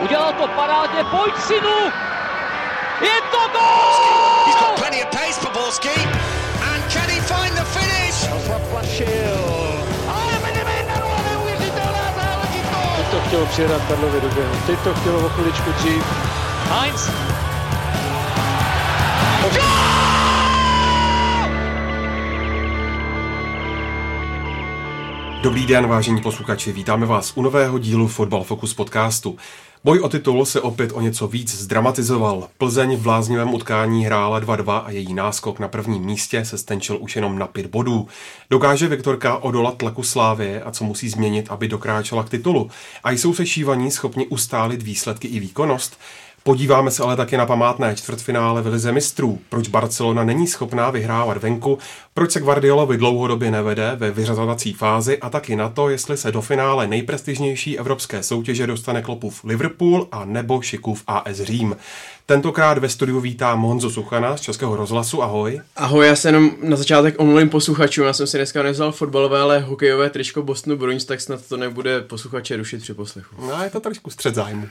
Udělal to parádně, pojď synu! Je to gol! He's got plenty of pace for Borski. And can he find the finish? Zaplašil. Ale Medemena, neuvěřitelná záležitost! Teď to chtělo přijedat Karlovi do běhu. Teď to chtělo o chviličku dřív. Heinz. Dobrý den, vážení posluchači, vítáme vás u nového dílu Fotbal Focus podcastu. Boj o titul se opět o něco víc zdramatizoval. Plzeň v bláznivém utkání hrála 2-2 a její náskok na prvním místě se stenčil už jenom na pět bodů. Dokáže Viktorka odolat tlaku Slávie a co musí změnit, aby dokráčela k titulu? A jsou se šívaní schopni ustálit výsledky i výkonnost? Podíváme se ale také na památné čtvrtfinále v Lize mistrů. Proč Barcelona není schopná vyhrávat venku, proč se Guardiolovi dlouhodobě nevede ve vyřazovací fázi a taky na to, jestli se do finále nejprestižnější evropské soutěže dostane klopův Liverpool a nebo šikův AS Řím. Tentokrát ve studiu vítám Honzo Suchana z Českého rozhlasu. Ahoj. Ahoj, já se jenom na začátek omluvím posluchačům, já jsem si dneska nevzal fotbalové, ale hokejové tričko Bostonu Bruins, tak snad to nebude posluchače rušit při poslechu. No, je to trošku střed zájmu.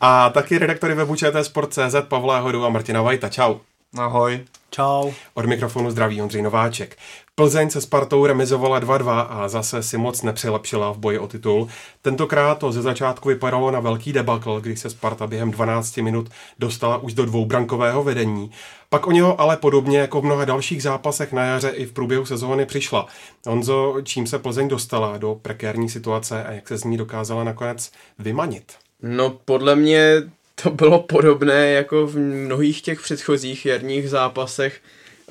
a taky redaktory webu ČT Sport.cz Pavla Hodu a Martina Vajta. Čau. Ahoj. Čau. Od mikrofonu zdraví Ondřej Nováček. Plzeň se Spartou remizovala 2-2 a zase si moc nepřilepšila v boji o titul. Tentokrát to ze začátku vypadalo na velký debakl, když se Sparta během 12 minut dostala už do dvoubrankového vedení. Pak o něho ale podobně jako v mnoha dalších zápasech na jaře i v průběhu sezóny přišla. Honzo, čím se Plzeň dostala do prekérní situace a jak se z ní dokázala nakonec vymanit? No, podle mě to bylo podobné jako v mnohých těch předchozích jarních zápasech.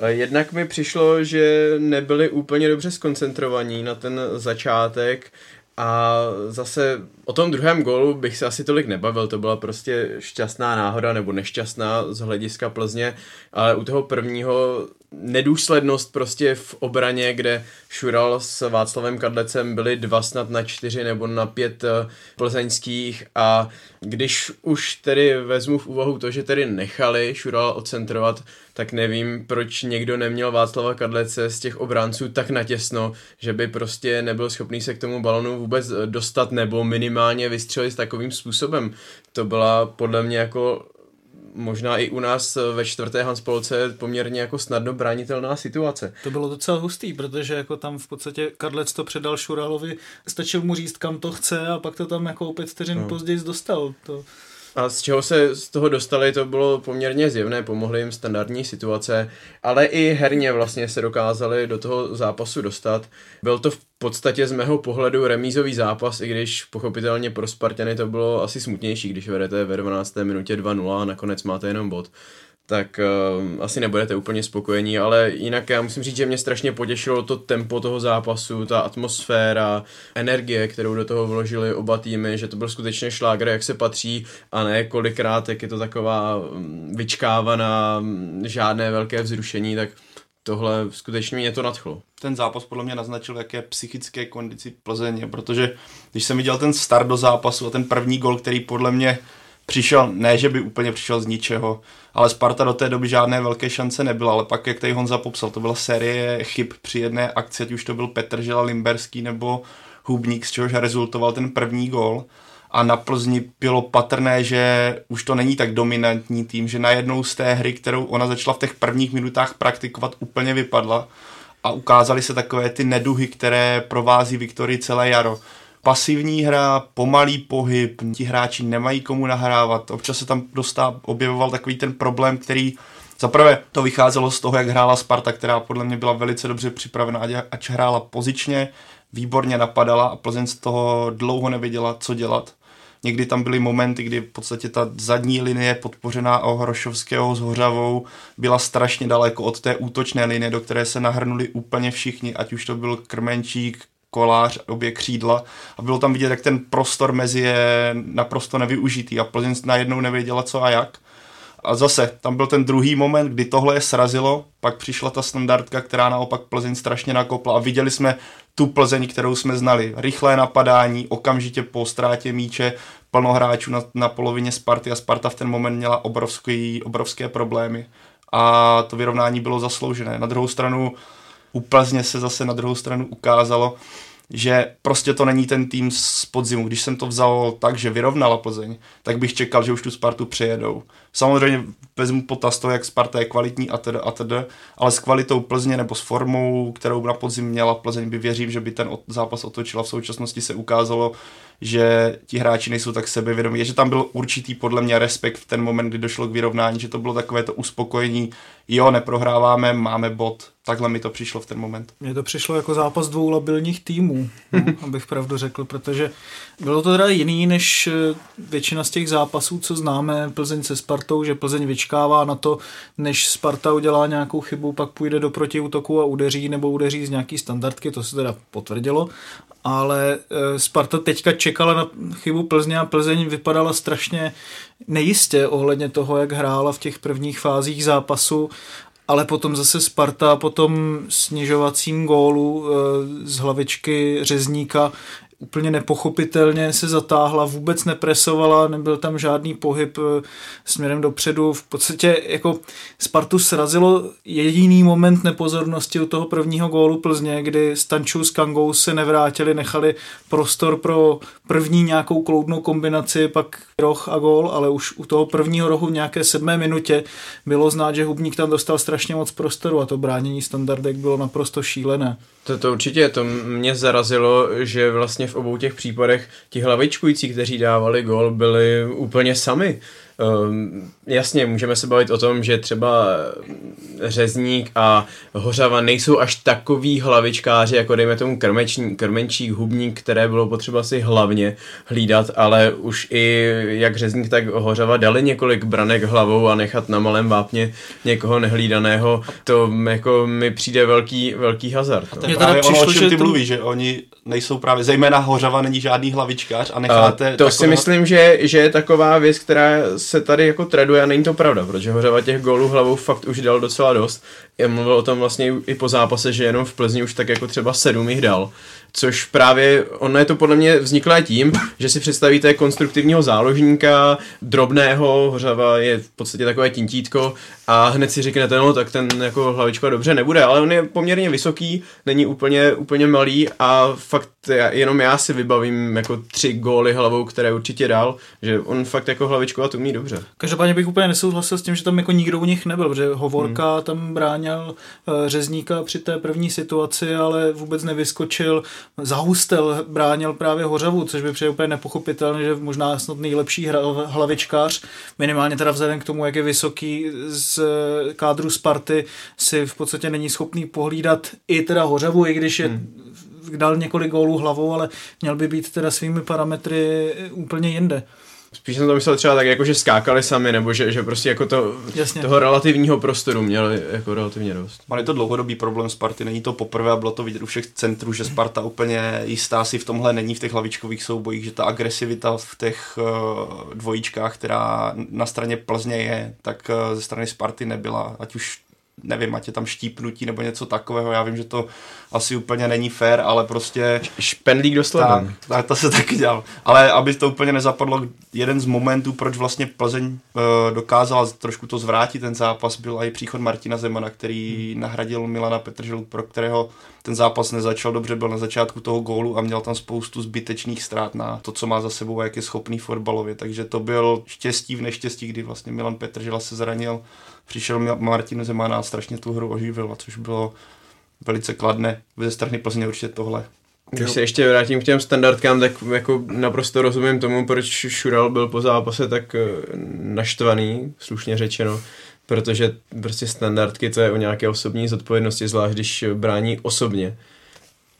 Jednak mi přišlo, že nebyli úplně dobře skoncentrovaní na ten začátek a zase o tom druhém gólu bych se asi tolik nebavil, to byla prostě šťastná náhoda nebo nešťastná z hlediska Plzně, ale u toho prvního nedůslednost prostě v obraně, kde Šural s Václavem Kadlecem byli dva snad na čtyři nebo na pět eh, plzeňských a když už tedy vezmu v úvahu to, že tedy nechali Šural odcentrovat, tak nevím, proč někdo neměl Václava Kadlece z těch obránců tak natěsno, že by prostě nebyl schopný se k tomu balonu vůbec dostat nebo minimálně vystřelit takovým způsobem. To byla podle mě jako možná i u nás ve čtvrté Hanspolce poměrně jako snadno bránitelná situace. To bylo docela hustý, protože jako tam v podstatě Kadlec to předal Šuralovi, stačil mu říct, kam to chce a pak to tam jako opět vteřin no. později dostal. To... A z čeho se z toho dostali, to bylo poměrně zjevné, pomohly jim standardní situace, ale i herně vlastně se dokázali do toho zápasu dostat. Byl to v podstatě z mého pohledu remízový zápas, i když pochopitelně pro Spartany to bylo asi smutnější, když vedete ve 12. minutě 2-0 a nakonec máte jenom bod tak uh, asi nebudete úplně spokojení, ale jinak já musím říct, že mě strašně potěšilo to tempo toho zápasu, ta atmosféra, energie, kterou do toho vložili oba týmy, že to byl skutečně šlágr, jak se patří a ne kolikrát, jak je to taková mm, vyčkávaná, mm, žádné velké vzrušení, tak tohle skutečně mě to nadchlo. Ten zápas podle mě naznačil, jaké psychické kondici Plzeně, protože když jsem viděl ten start do zápasu a ten první gol, který podle mě přišel, ne, že by úplně přišel z ničeho, ale Sparta do té doby žádné velké šance nebyla, ale pak, jak tady Honza popsal, to byla série chyb při jedné akci, ať už to byl Petr Žela Limberský nebo Hubník, z čehož rezultoval ten první gol. A na Plzni bylo patrné, že už to není tak dominantní tým, že najednou z té hry, kterou ona začala v těch prvních minutách praktikovat, úplně vypadla a ukázaly se takové ty neduhy, které provází Viktorii celé jaro pasivní hra, pomalý pohyb, ti hráči nemají komu nahrávat. Občas se tam dostá, objevoval takový ten problém, který Zaprvé to vycházelo z toho, jak hrála Sparta, která podle mě byla velice dobře připravená, ať hrála pozičně, výborně napadala a Plzeň z toho dlouho nevěděla, co dělat. Někdy tam byly momenty, kdy v podstatě ta zadní linie podpořená o Hrošovského s Hořavou byla strašně daleko od té útočné linie, do které se nahrnuli úplně všichni, ať už to byl Krmenčík, kolář, obě křídla a bylo tam vidět, jak ten prostor mezi je naprosto nevyužitý a Plzeň najednou nevěděla co a jak. A zase, tam byl ten druhý moment, kdy tohle je srazilo, pak přišla ta standardka, která naopak Plzeň strašně nakopla a viděli jsme tu Plzeň, kterou jsme znali. Rychlé napadání, okamžitě po ztrátě míče, plno hráčů na, na polovině Sparty a Sparta v ten moment měla obrovský, obrovské problémy. A to vyrovnání bylo zasloužené. Na druhou stranu u Plzně se zase na druhou stranu ukázalo, že prostě to není ten tým z podzimu. Když jsem to vzal tak, že vyrovnala Plzeň, tak bych čekal, že už tu Spartu přijedou. Samozřejmě vezmu potaz to, jak Sparta je kvalitní a teda, a teda, ale s kvalitou Plzně nebo s formou, kterou na podzim měla Plzeň, by věřím, že by ten zápas otočila. V současnosti se ukázalo, že ti hráči nejsou tak sebevědomí, že tam byl určitý podle mě respekt v ten moment, kdy došlo k vyrovnání, že to bylo takové to uspokojení, jo, neprohráváme, máme bod. Takhle mi to přišlo v ten moment. Mně to přišlo jako zápas dvou labilních týmů, no, abych pravdu řekl, protože bylo to teda jiný než eh, většina z těch zápasů, co známe Plzeň se Spartou, že Plzeň vyčkává na to, než Sparta udělá nějakou chybu, pak půjde do protiútoku a udeří nebo udeří z nějaký standardky, to se teda potvrdilo, ale eh, Sparta teďka čekala na chybu Plzně a Plzeň vypadala strašně nejistě ohledně toho, jak hrála v těch prvních fázích zápasu ale potom zase Sparta po tom snižovacím gólu eh, z hlavičky Řezníka úplně nepochopitelně se zatáhla, vůbec nepresovala, nebyl tam žádný pohyb eh, směrem dopředu. V podstatě jako Spartu srazilo jediný moment nepozornosti u toho prvního gólu Plzně, kdy Stanču s Kangou se nevrátili, nechali prostor pro první nějakou kloudnou kombinaci, pak roh a gól, ale už u toho prvního rohu v nějaké sedmé minutě bylo znát, že Hubník tam dostal strašně moc prostoru a to bránění standardek bylo naprosto šílené. To, to určitě, to mě zarazilo, že vlastně v obou těch případech ti hlavičkující, kteří dávali gol, byli úplně sami. Um, jasně, můžeme se bavit o tom, že třeba Řezník a Hořava nejsou až takový hlavičkáři, jako dejme tomu krmečník, krmenčík, hubník, které bylo potřeba si hlavně hlídat, ale už i jak Řezník, tak Hořava dali několik branek hlavou a nechat na malém vápně někoho nehlídaného, to jako mi přijde velký, velký hazard. A to je právě přišlo, ono, o čem ty to... mluvíš, že oni nejsou právě, zejména Hořava není žádný hlavičkář a necháte... A to si myslím, že, že je taková věc, která se tady jako traduje a není to pravda, protože Hořava těch gólů hlavou fakt už dal docela dost. Já mluvil o tom vlastně i po zápase, že jenom v Plzni už tak jako třeba sedm jich dal což právě, ono je to podle mě vzniklé tím, že si představíte konstruktivního záložníka, drobného, hořava je v podstatě takové tintítko a hned si řeknete, no tak ten jako hlavička dobře nebude, ale on je poměrně vysoký, není úplně, úplně malý a fakt jenom já si vybavím jako tři góly hlavou, které určitě dal, že on fakt jako hlavičkovat umí dobře. Každopádně bych úplně nesouhlasil s tím, že tam jako nikdo u nich nebyl, protože Hovorka hmm. tam bránil uh, řezníka při té první situaci, ale vůbec nevyskočil. Zahustel bránil právě Hořavu, což by přijde úplně nepochopitelné, že možná snad nejlepší hlavičkář, minimálně teda vzhledem k tomu, jak je vysoký z kádru Sparty, si v podstatě není schopný pohlídat i teda Hořavu, i když je hmm dal několik gólů hlavou, ale měl by být teda svými parametry úplně jinde. Spíš jsem to myslel třeba tak, jako že skákali sami, nebo že, že prostě jako to, Jasně. toho relativního prostoru měli jako relativně dost. Ale je to dlouhodobý problém Sparty, není to poprvé a bylo to vidět u všech centrů, že Sparta úplně jistá si v tomhle není v těch hlavičkových soubojích, že ta agresivita v těch uh, dvojičkách, která na straně Plzně je, tak uh, ze strany Sparty nebyla, ať už nevím, ať je tam štípnutí nebo něco takového, já vím, že to asi úplně není fair, ale prostě... Špendlík doslova. Tak, tak, to se taky dělal. Ale aby to úplně nezapadlo, jeden z momentů, proč vlastně Plzeň uh, dokázala trošku to zvrátit ten zápas, byl i příchod Martina Zemana, který hmm. nahradil Milana Petrželu, pro kterého ten zápas nezačal dobře, byl na začátku toho gólu a měl tam spoustu zbytečných ztrát na to, co má za sebou a jak je schopný fotbalově. Takže to byl štěstí v neštěstí, kdy vlastně Milan Petržela se zranil přišel Martin Zeman a strašně tu hru oživil, a což bylo velice kladné ze strany Plzně určitě tohle. Když se ještě vrátím k těm standardkám, tak jako naprosto rozumím tomu, proč Šural byl po zápase tak eh, naštvaný, slušně řečeno, protože prostě standardky to je o nějaké osobní zodpovědnosti, zvlášť když brání osobně.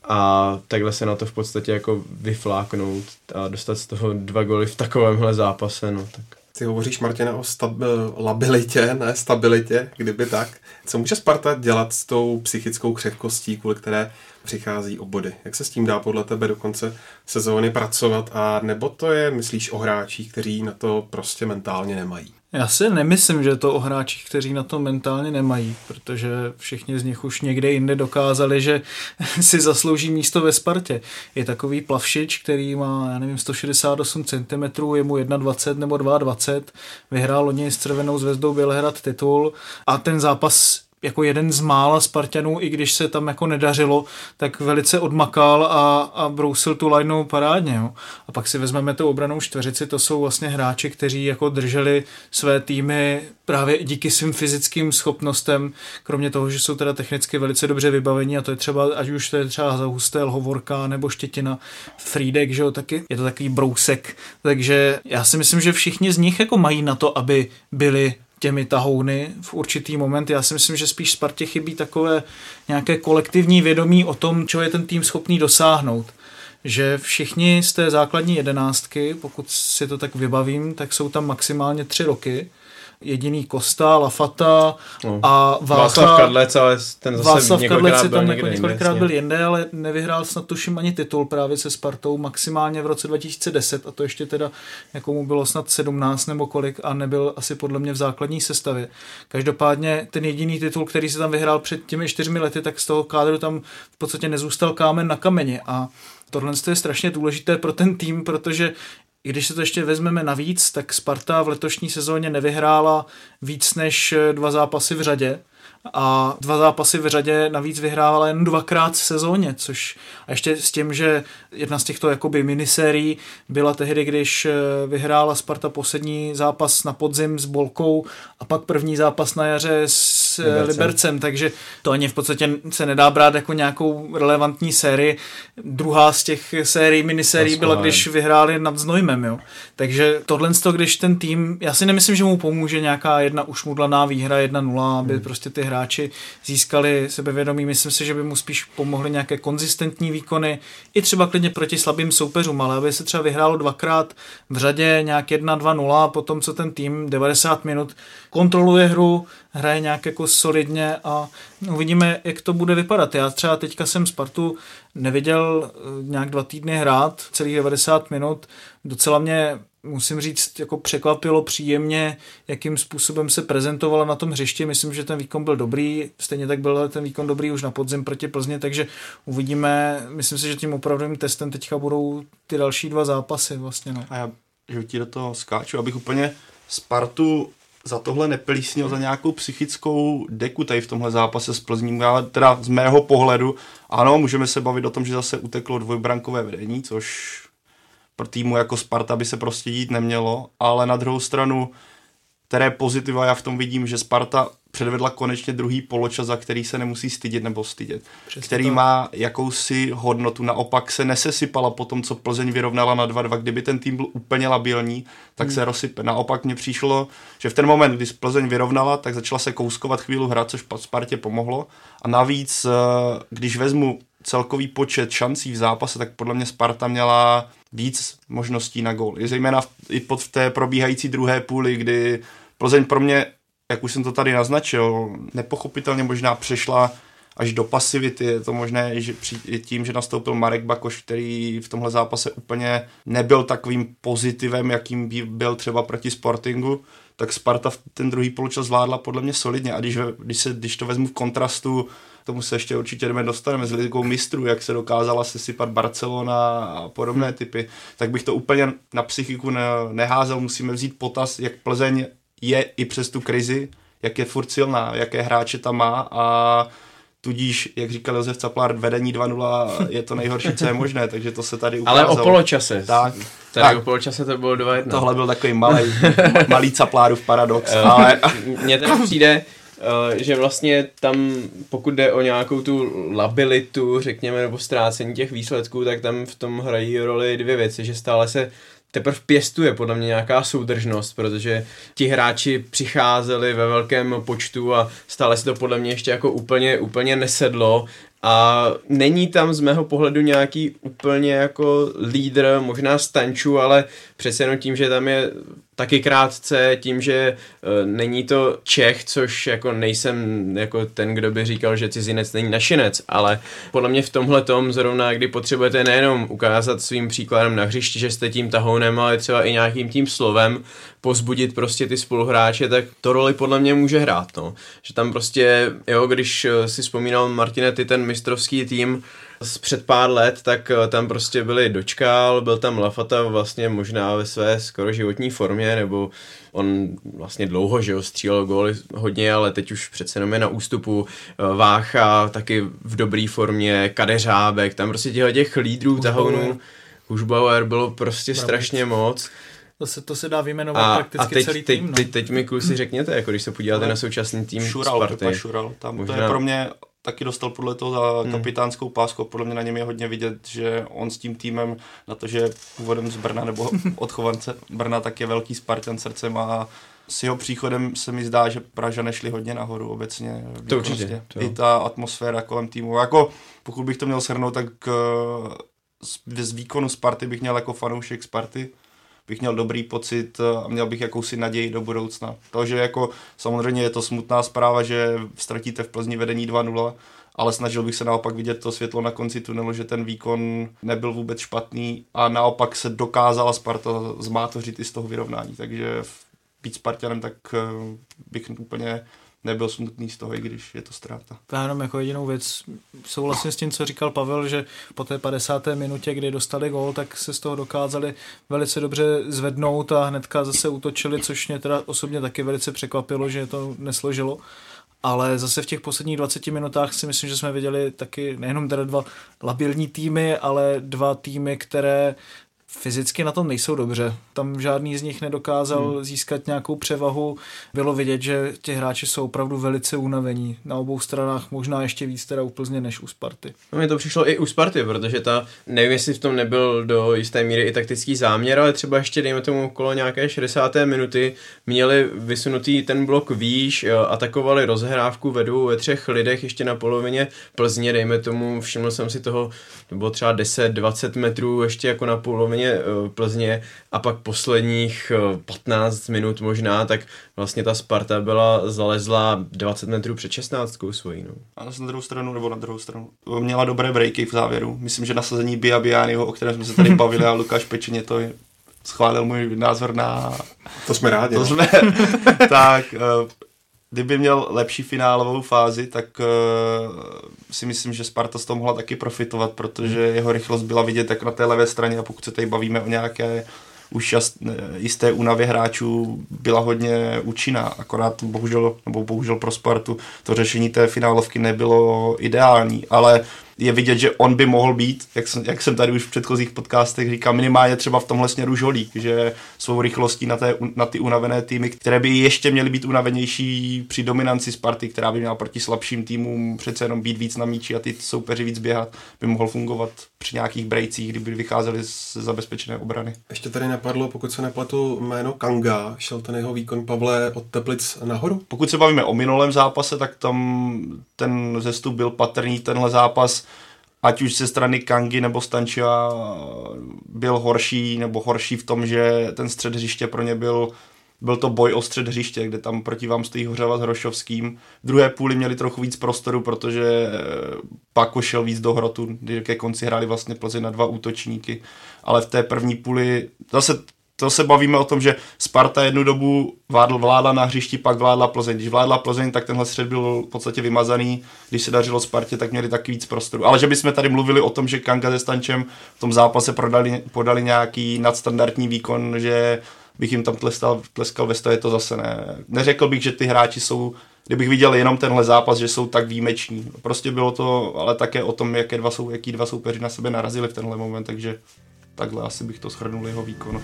A takhle se na to v podstatě jako vyfláknout a dostat z toho dva goly v takovémhle zápase, no tak ty hovoříš, Martina, o stab- labilitě, ne stabilitě, kdyby tak. Co může Sparta dělat s tou psychickou křehkostí, kvůli které přichází o body? Jak se s tím dá podle tebe do konce sezóny pracovat? A nebo to je, myslíš, o hráčích, kteří na to prostě mentálně nemají? Já si nemyslím, že to o hráčích, kteří na to mentálně nemají, protože všichni z nich už někde jinde dokázali, že si zaslouží místo ve Spartě. Je takový plavšič, který má, já nevím, 168 cm, je mu 21 nebo 22, vyhrál loni s Červenou zvezdou Bělehrad titul a ten zápas jako jeden z mála Spartanů, i když se tam jako nedařilo, tak velice odmakal a, a brousil tu lineu parádně. Jo. A pak si vezmeme tu obranou čtveřici, to jsou vlastně hráči, kteří jako drželi své týmy právě díky svým fyzickým schopnostem, kromě toho, že jsou teda technicky velice dobře vybavení a to je třeba, ať už to je třeba za Hustel, Hovorka nebo Štětina, Friedek, že jo, taky je to takový brousek, takže já si myslím, že všichni z nich jako mají na to, aby byli těmi tahouny v určitý moment. Já si myslím, že spíš Spartě chybí takové nějaké kolektivní vědomí o tom, co je ten tým schopný dosáhnout. Že všichni z té základní jedenáctky, pokud si to tak vybavím, tak jsou tam maximálně tři roky jediný Kosta, Lafata no. a Vácha. Václav Kadlec, ale ten zase Václav Kadlec byl tam několikrát jinde, byl jinde, ale nevyhrál snad tuším ani titul právě se Spartou maximálně v roce 2010 a to ještě teda jako mu bylo snad 17 nebo kolik a nebyl asi podle mě v základní sestavě. Každopádně ten jediný titul, který se tam vyhrál před těmi čtyřmi lety, tak z toho kádru tam v podstatě nezůstal kámen na kameni a Tohle je strašně důležité pro ten tým, protože i když se to ještě vezmeme navíc, tak Sparta v letošní sezóně nevyhrála víc než dva zápasy v řadě. A dva zápasy v řadě navíc vyhrávala jen dvakrát v sezóně, což a ještě s tím, že jedna z těchto jakoby minisérií byla tehdy, když vyhrála Sparta poslední zápas na podzim s Bolkou a pak první zápas na jaře s Libercem, Libercem takže to ani v podstatě se nedá brát jako nějakou relevantní sérii. Druhá z těch sérií, minisérií byla, když vyhráli nad Znojmem, jo. Takže tohle, když ten tým, já si nemyslím, že mu pomůže nějaká jedna ušmudlaná výhra 1-0, aby hmm. prostě ty hráči získali sebevědomí. Myslím si, že by mu spíš pomohly nějaké konzistentní výkony, i třeba klidně proti slabým soupeřům, ale aby se třeba vyhrálo dvakrát v řadě nějak 1-2-0, potom co ten tým 90 minut kontroluje hru, hraje nějak jako solidně a uvidíme, jak to bude vypadat. Já třeba teďka jsem Spartu neviděl eh, nějak dva týdny hrát, celých 90 minut. Docela mě musím říct, jako překvapilo příjemně, jakým způsobem se prezentovala na tom hřišti. Myslím, že ten výkon byl dobrý, stejně tak byl ten výkon dobrý už na podzim proti Plzně, takže uvidíme. Myslím si, že tím opravdovým testem teďka budou ty další dva zápasy vlastně. No. A já, že ti do toho skáču, abych úplně Spartu za tohle neplísnil za nějakou psychickou deku tady v tomhle zápase s Plzním, ale teda z mého pohledu, ano, můžeme se bavit o tom, že zase uteklo dvojbrankové vedení, což pro týmu jako Sparta by se prostě dít nemělo, ale na druhou stranu, které pozitiva já v tom vidím, že Sparta předvedla konečně druhý poločas, za který se nemusí stydět nebo stydět. Přesně který to. má jakousi hodnotu. Naopak se nesesypala po tom, co Plzeň vyrovnala na 2-2. Kdyby ten tým byl úplně labilní, tak hmm. se rozsype. Naopak mně přišlo, že v ten moment, kdy Plzeň vyrovnala, tak začala se kouskovat chvíli hrát, což Spartě pomohlo. A navíc, eh, když vezmu celkový počet šancí v zápase, tak podle mě Sparta měla víc možností na gól. I zejména v, i pod v té probíhající druhé půli, kdy Plzeň pro mě, jak už jsem to tady naznačil, nepochopitelně možná přešla až do pasivity. Je to možné že při, tím, že nastoupil Marek Bakoš, který v tomhle zápase úplně nebyl takovým pozitivem, jakým byl třeba proti Sportingu, tak Sparta ten druhý poločas zvládla podle mě solidně. A když, když, se, když to vezmu v kontrastu tomu se ještě určitě jdeme dostaneme s likou mistrů, jak se dokázala sesypat Barcelona a podobné hmm. typy, tak bych to úplně na psychiku ne, neházel. Musíme vzít potaz, jak Plzeň je i přes tu krizi, jak je furt silná, jaké hráče tam má a tudíž, jak říkal Josef Caplár, vedení 2-0 je to nejhorší, co je možné, takže to se tady ukázalo. Ale o poločase. Tak. Tady tak. o poločase to bylo 2-1. Tohle byl takový malý, malý Caplárův paradox. ale... Mně teda přijde, Eh, že vlastně tam, pokud jde o nějakou tu labilitu, řekněme, nebo ztrácení těch výsledků, tak tam v tom hrají roli dvě věci, že stále se teprve pěstuje podle mě nějaká soudržnost, protože ti hráči přicházeli ve velkém počtu a stále se to podle mě ještě jako úplně, úplně nesedlo. A není tam z mého pohledu nějaký úplně jako lídr, možná Stanču, ale přece jenom tím, že tam je taky krátce tím, že e, není to Čech, což jako nejsem jako ten, kdo by říkal, že cizinec není našinec, ale podle mě v tomhle tom zrovna, kdy potřebujete nejenom ukázat svým příkladem na hřišti, že jste tím tahounem, ale třeba i nějakým tím slovem pozbudit prostě ty spoluhráče, tak to roli podle mě může hrát, no. Že tam prostě, jo, když e, si vzpomínal Martine, ty ten mistrovský tým, z před pár let, tak eh, tam prostě byli Dočkal, byl tam Lafata vlastně možná ve své skoro životní formě, nebo on vlastně dlouho, že jo, střílel góly hodně, ale teď už přece jenom je na ústupu eh, Vácha, taky v dobré formě, Kadeřábek, tam prostě těchto těch lídrů, tahounů, Hušbauer bylo prostě Pravda. strašně moc. To se, to se dá vyjmenovat a, prakticky a teď, celý teď, tým. No. Teď, teď mi kluci řekněte, jako když se podíváte no. na současný tým Šural, Sparty. Šural, tam Možná... to je pro mě taky dostal podle toho za hmm. kapitánskou pásku. Podle mě na něm je hodně vidět, že on s tím týmem, na to, že původem z Brna nebo odchovance Brna, tak je velký Spartan srdcem a s jeho příchodem se mi zdá, že Praža nešli hodně nahoru obecně. To určitě. To. I ta atmosféra kolem týmu. Jako, pokud bych to měl shrnout, tak z, z výkonu Sparty bych měl jako fanoušek Sparty bych měl dobrý pocit a měl bych jakousi naději do budoucna. To, že jako samozřejmě je to smutná zpráva, že ztratíte v Plzni vedení 2-0, ale snažil bych se naopak vidět to světlo na konci tunelu, že ten výkon nebyl vůbec špatný a naopak se dokázala Sparta zmátořit i z toho vyrovnání, takže být Spartanem, tak eh, bych úplně nebyl smutný z toho, i když je to ztráta. Já jenom jako jedinou věc souhlasím s tím, co říkal Pavel, že po té 50. minutě, kdy dostali gól, tak se z toho dokázali velice dobře zvednout a hnedka zase útočili, což mě teda osobně taky velice překvapilo, že to nesložilo. Ale zase v těch posledních 20 minutách si myslím, že jsme viděli taky nejenom teda dva labilní týmy, ale dva týmy, které fyzicky na tom nejsou dobře. Tam žádný z nich nedokázal hmm. získat nějakou převahu. Bylo vidět, že ti hráči jsou opravdu velice unavení. Na obou stranách možná ještě víc teda u Plzně než u Sparty. No mi to přišlo i u Sparty, protože ta, nevím jestli v tom nebyl do jisté míry i taktický záměr, ale třeba ještě dejme tomu okolo nějaké 60. minuty měli vysunutý ten blok výš, atakovali rozhrávku, vedou ve třech lidech ještě na polovině Plzně, dejme tomu, všiml jsem si toho, to bylo třeba 10-20 metrů ještě jako na polovině hlavně uh, Plzně a pak posledních uh, 15 minut možná, tak vlastně ta Sparta byla zalezla 20 metrů před 16 svojí. No. A na druhou stranu, nebo na druhou stranu, měla dobré breaky v závěru. Myslím, že nasazení Bia Bianiho, o kterém jsme se tady bavili, a Lukáš Pečeně to schválil můj názor na... To jsme rádi. To no. jsme... tak, uh, kdyby měl lepší finálovou fázi, tak uh, si myslím, že Sparta z toho mohla taky profitovat, protože jeho rychlost byla vidět tak na té levé straně a pokud se tady bavíme o nějaké už jas, jisté únavě hráčů byla hodně účinná, akorát bohužel, nebo bohužel pro Spartu to řešení té finálovky nebylo ideální, ale je vidět, že on by mohl být, jak jsem, jak jsem tady už v předchozích podcastech říkal, minimálně třeba v tomhle směru žolík, že svou rychlostí na, té, na ty unavené týmy, které by ještě měly být unavenější při dominanci Sparty, která by měla proti slabším týmům přece jenom být víc na míči a ty soupeři víc běhat, by mohl fungovat při nějakých brejcích, kdyby vycházeli z zabezpečené obrany. Ještě tady napadlo, pokud se nepletu jméno Kanga, šel ten jeho výkon Pavle od Teplic nahoru? Pokud se bavíme o minulém zápase, tak tam ten zestup byl patrný, tenhle zápas ať už ze strany Kangy nebo Stančia byl horší nebo horší v tom, že ten střed hřiště pro ně byl byl to boj o střed hřiště, kde tam proti vám stojí Hořava s Hrošovským. V druhé půli měli trochu víc prostoru, protože eh, pak šel víc do hrotu, kdy ke konci hráli vlastně Plzeň na dva útočníky. Ale v té první půli, zase to se bavíme o tom, že Sparta jednu dobu vládl, vládla na hřišti, pak vládla Plzeň. Když vládla Plzeň, tak tenhle střed byl v podstatě vymazaný. Když se dařilo Spartě, tak měli taky víc prostoru. Ale že bychom tady mluvili o tom, že Kanga se Stančem v tom zápase prodali, podali nějaký nadstandardní výkon, že bych jim tam tleskal, tleskal ve stoje, to zase ne. Neřekl bych, že ty hráči jsou kdybych viděl jenom tenhle zápas, že jsou tak výjimeční. Prostě bylo to ale také o tom, jaké dva jsou, jaký dva soupeři na sebe narazili v tenhle moment, takže takhle asi bych to shrnul jeho výkon.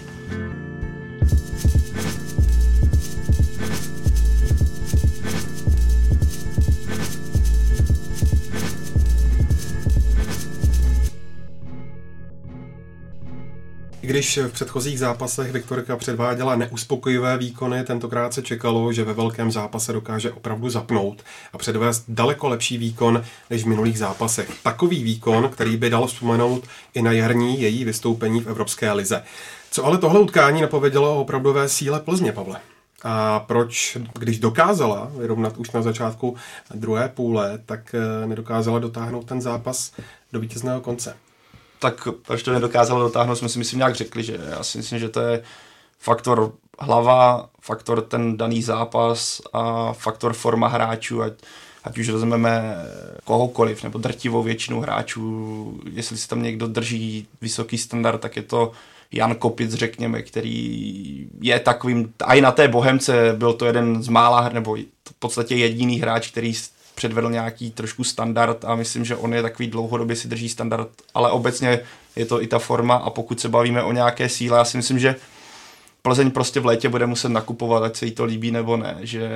I když v předchozích zápasech Viktorka předváděla neuspokojivé výkony, tentokrát se čekalo, že ve velkém zápase dokáže opravdu zapnout a předvést daleko lepší výkon než v minulých zápasech. Takový výkon, který by dal vzpomenout i na jarní její vystoupení v Evropské lize. Co ale tohle utkání napovědělo o opravdové síle Plzně, Pavle? A proč, když dokázala vyrovnat už na začátku druhé půle, tak eh, nedokázala dotáhnout ten zápas do vítězného konce? Tak proč to nedokázalo dotáhnout, jsme si myslím nějak řekli, že já si myslím, že to je faktor hlava, faktor ten daný zápas a faktor forma hráčů, ať, ať už vezmeme kohokoliv, nebo drtivou většinu hráčů, jestli si tam někdo drží vysoký standard, tak je to Jan Kopic, řekněme, který je takovým, a i na té Bohemce byl to jeden z mála, nebo v podstatě jediný hráč, který předvedl nějaký trošku standard a myslím, že on je takový dlouhodobě si drží standard, ale obecně je to i ta forma a pokud se bavíme o nějaké síle, já si myslím, že Plzeň prostě v létě bude muset nakupovat, ať se jí to líbí nebo ne, že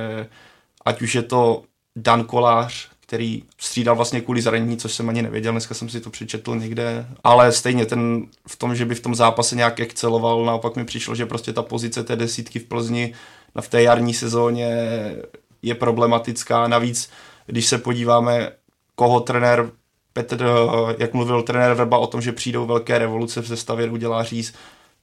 ať už je to Dan Kolář, který střídal vlastně kvůli zranění, což jsem ani nevěděl, dneska jsem si to přečetl někde, ale stejně ten v tom, že by v tom zápase nějak exceloval, naopak mi přišlo, že prostě ta pozice té desítky v Plzni v té jarní sezóně je problematická, navíc když se podíváme, koho trenér Petr, jak mluvil trenér Verba o tom, že přijdou velké revoluce v sestavě, udělá říz,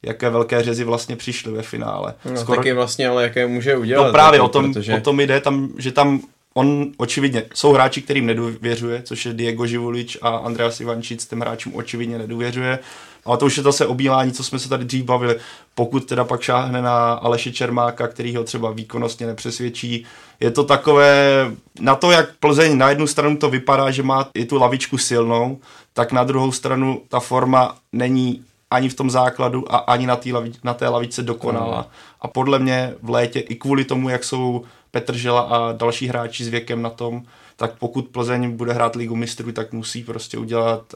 jaké velké řezy vlastně přišly ve finále. No, Skoro... taky vlastně, ale jaké může udělat. No právě taky, o tom, protože... o tom jde, tam, že tam on očividně, jsou hráči, kterým nedůvěřuje, což je Diego Živulič a Andreas Ivančic, těm hráčům očividně nedůvěřuje. Ale to už je zase obílání, co jsme se tady dřív bavili. Pokud teda pak šáhne na Aleše Čermáka, který ho třeba výkonnostně nepřesvědčí, je to takové, na to, jak Plzeň na jednu stranu to vypadá, že má i tu lavičku silnou, tak na druhou stranu ta forma není ani v tom základu a ani na, tý lavi, na té lavice dokonalá. Mm. A podle mě v létě, i kvůli tomu, jak jsou Petr Žela a další hráči s věkem na tom, tak pokud Plzeň bude hrát ligu mistrů, tak musí prostě udělat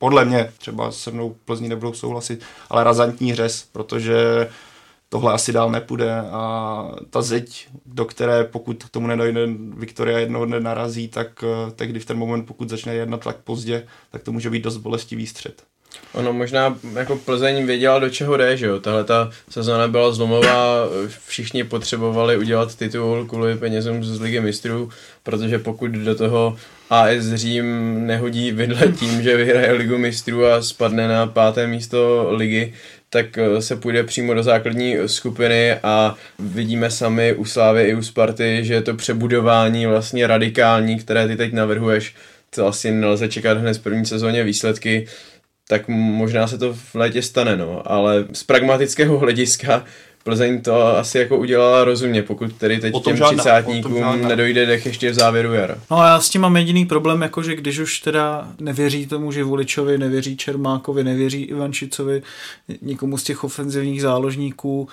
podle mě, třeba se mnou Plzni nebudou souhlasit, ale razantní řez, protože tohle asi dál nepůjde a ta zeď, do které pokud k tomu nedojde Viktoria jednoho dne narazí, tak eh, tehdy v ten moment, pokud začne jednat tak pozdě, tak to může být dost bolestivý střed. Ono možná jako Plzeň věděla, do čeho jde, že jo. Tahle ta sezóna byla zlomová, všichni potřebovali udělat titul kvůli penězům z Ligy mistrů, protože pokud do toho AS Řím nehodí vidle tím, že vyhraje Ligu mistrů a spadne na páté místo ligy, tak eh, se půjde přímo do základní skupiny a vidíme sami u Slávy i u Sparty, že to přebudování vlastně radikální, které ty teď navrhuješ, to asi nelze čekat hned v první sezóně výsledky, tak možná se to v létě stane, no. Ale z pragmatického hlediska Plzeň to asi jako udělala rozumně, pokud tedy teď těm třicátníkům nedojde dech ještě v závěru jara. No a já s tím mám jediný problém, jako že když už teda nevěří tomu že Voličovi, nevěří Čermákovi, nevěří Ivančicovi, nikomu z těch ofenzivních záložníků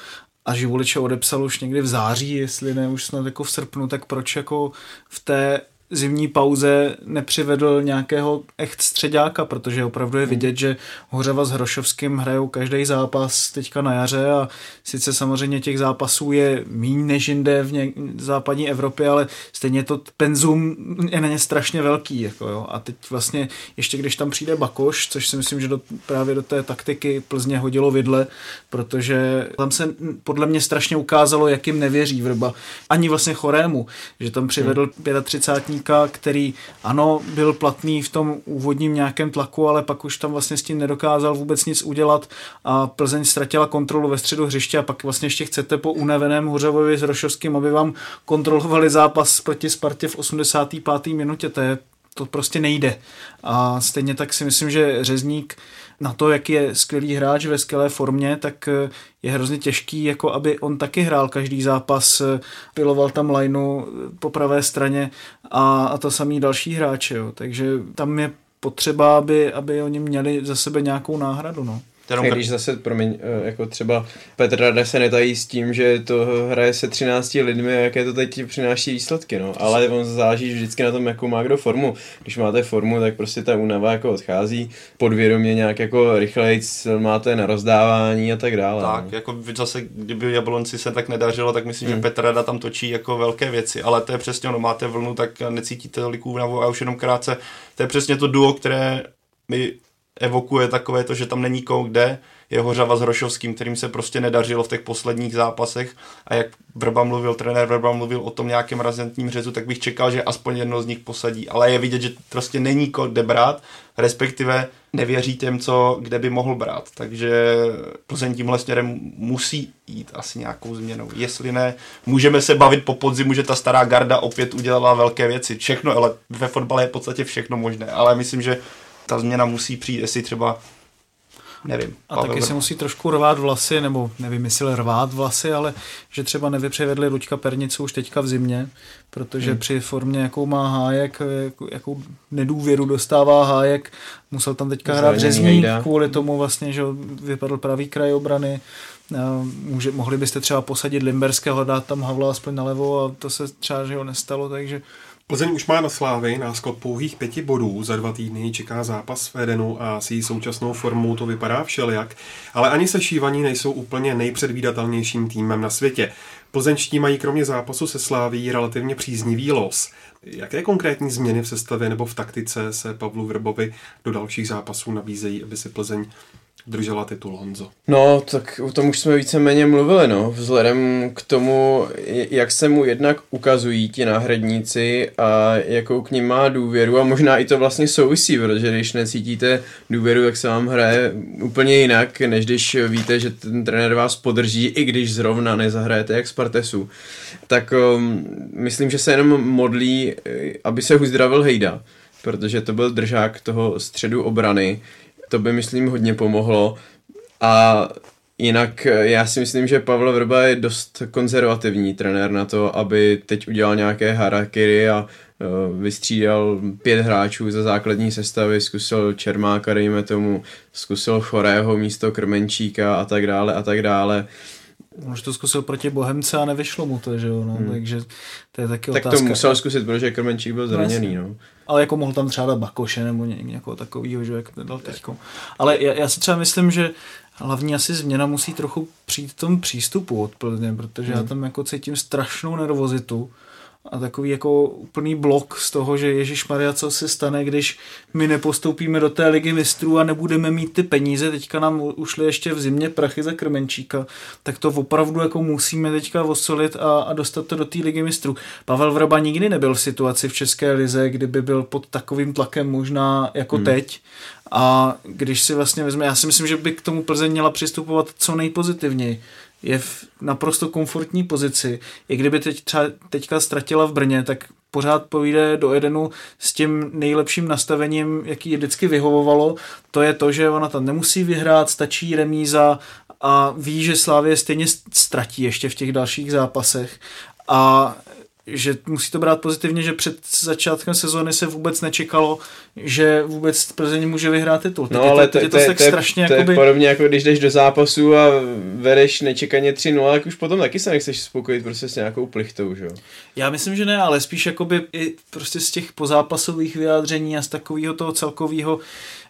a Živuliče odepsal už někdy v září, jestli ne už snad jako v srpnu, tak proč jako v té zimní pauze nepřivedl nějakého echt středáka, protože opravdu je hmm. vidět, že Hořava s Hrošovským hrajou každý zápas teďka na jaře a sice samozřejmě těch zápasů je méně než jinde v něk- západní Evropě, ale stejně to penzum je na ně strašně velký. Jako jo. A teď vlastně ještě když tam přijde Bakoš, což si myslím, že do, právě do té taktiky Plzně hodilo vidle, protože tam se podle mě strašně ukázalo, jak jim nevěří Vrba. Ani vlastně Chorému, že tam přivedl hmm. 35 útočníka, který ano, byl platný v tom úvodním nějakém tlaku, ale pak už tam vlastně s tím nedokázal vůbec nic udělat a Plzeň ztratila kontrolu ve středu hřiště a pak vlastně ještě chcete po unaveném Hořavovi s Rošovským, aby vám kontrolovali zápas proti Spartě v 85. minutě. To je to prostě nejde. A stejně tak si myslím, že Řezník na to, jak je skvělý hráč ve skvělé formě, tak eh, je hrozně těžký, jako aby on taky hrál každý zápas, eh, piloval tam lineu eh, po pravé straně a, a to samý další hráče. Takže tam je potřeba, aby, aby oni měli za sebe nějakou náhradu. No. Jenom Když zase, promiň, eh, jako třeba Petr Rada se netají s tím, že to hraje se 13 lidmi a jaké to teď přináší výsledky, no. Ale on záleží vždycky na tom, jakou má kdo formu. Když máte formu, tak prostě ta únava jako odchází, podvědomě nějak jako rychleji máte na rozdávání a tak dále. Tak, no. jako zase, kdyby Jablonci se tak nedařilo, tak myslím, hmm. že Petr Rada tam točí jako velké věci, ale to je přesně ono, máte vlnu, tak necítíte tolik únavu a už jenom krátce, to je přesně to duo, které my evokuje takové to, že tam není koho kde, je Hořava s Hrošovským, kterým se prostě nedařilo v těch posledních zápasech a jak Vrba mluvil, trenér Vrba mluvil o tom nějakém razentním řezu, tak bych čekal, že aspoň jedno z nich posadí, ale je vidět, že prostě není koho kde brát, respektive nevěří těm, co kde by mohl brát, takže Plzeň tímhle směrem musí jít asi nějakou změnou. Jestli ne, můžeme se bavit po podzimu, že ta stará garda opět udělala velké věci. Všechno, ale ve fotbale je v podstatě všechno možné, ale myslím, že ta změna musí přijít, jestli třeba nevím. A Pavel taky si musí trošku rvát vlasy, nebo nevím, jestli rvát vlasy, ale že třeba nevypřevedli Luďka Pernicu už teďka v zimě, protože hmm. při formě, jakou má Hájek, jakou nedůvěru dostává Hájek, musel tam teďka hrát řezník kvůli tomu vlastně, že vypadl pravý kraj obrany, Může, mohli byste třeba posadit Limberského, dát tam Havla aspoň nalevo a to se třeba že ho nestalo, takže Plzeň už má na slávy náskok pouhých pěti bodů. Za dva týdny čeká zápas v Edenu a s její současnou formou to vypadá všelijak. Ale ani se šívaní nejsou úplně nejpředvídatelnějším týmem na světě. Plzeňští mají kromě zápasu se sláví relativně příznivý los. Jaké konkrétní změny v sestavě nebo v taktice se Pavlu Vrbovi do dalších zápasů nabízejí, aby si Plzeň držela titul Honzo. No, tak o tom už jsme víceméně mluvili, no. Vzhledem k tomu, jak se mu jednak ukazují ti náhradníci a jakou k ním má důvěru a možná i to vlastně souvisí, protože když necítíte důvěru, jak se vám hraje úplně jinak, než když víte, že ten trenér vás podrží, i když zrovna nezahrajete jak Spartesu. Tak um, myslím, že se jenom modlí, aby se uzdravil Hejda, protože to byl držák toho středu obrany, to by, myslím, hodně pomohlo. A jinak eh, já si myslím, že Pavel Vrba je dost konzervativní trenér na to, aby teď udělal nějaké harakiri a uh, vystřídal pět hráčů za základní sestavy, zkusil Čermáka, dejme tomu, zkusil Chorého místo Krmenčíka a tak dále a tak dále. Už to zkusil proti Bohemce a nevyšlo mu to, že jo, no, hmm. takže to je taky tak otázka. Tak to musel zkusit, protože Krmenčík byl zraněný, no. Ale jako mohl tam třeba dát Bakoše nebo ně, někoho takového, že jak dal teďko. Ale já, já si třeba myslím, že hlavní asi změna musí trochu přijít v tom přístupu od Plzně, protože hmm. já tam jako cítím strašnou nervozitu a takový jako úplný blok z toho, že Ježíš Maria, co se stane, když my nepostoupíme do té ligy mistrů a nebudeme mít ty peníze, teďka nám ušly ještě v zimě prachy za Krmenčíka, tak to opravdu jako musíme teďka osolit a, a dostat to do té ligy mistrů. Pavel Vrba nikdy nebyl v situaci v České lize, kdyby byl pod takovým tlakem možná jako hmm. teď a když si vlastně vezme, já si myslím, že by k tomu Plzeň měla přistupovat co nejpozitivněji je v naprosto komfortní pozici. I kdyby teď třeba teďka ztratila v Brně, tak pořád pojde do Edenu s tím nejlepším nastavením, jaký je vždycky vyhovovalo. To je to, že ona tam nemusí vyhrát, stačí remíza a ví, že Slávě stejně ztratí ještě v těch dalších zápasech. A že musí to brát pozitivně, že před začátkem sezóny se vůbec nečekalo, že vůbec Plzeň může vyhrát titul. No ale to, je to, to, tak to, strašně to jakoby... je podobně jako když jdeš do zápasu a vedeš nečekaně 3-0, tak už potom taky se nechceš spokojit prostě s nějakou plichtou, že jo? Já myslím, že ne, ale spíš jakoby i prostě z těch pozápasových vyjádření a z takového toho celkového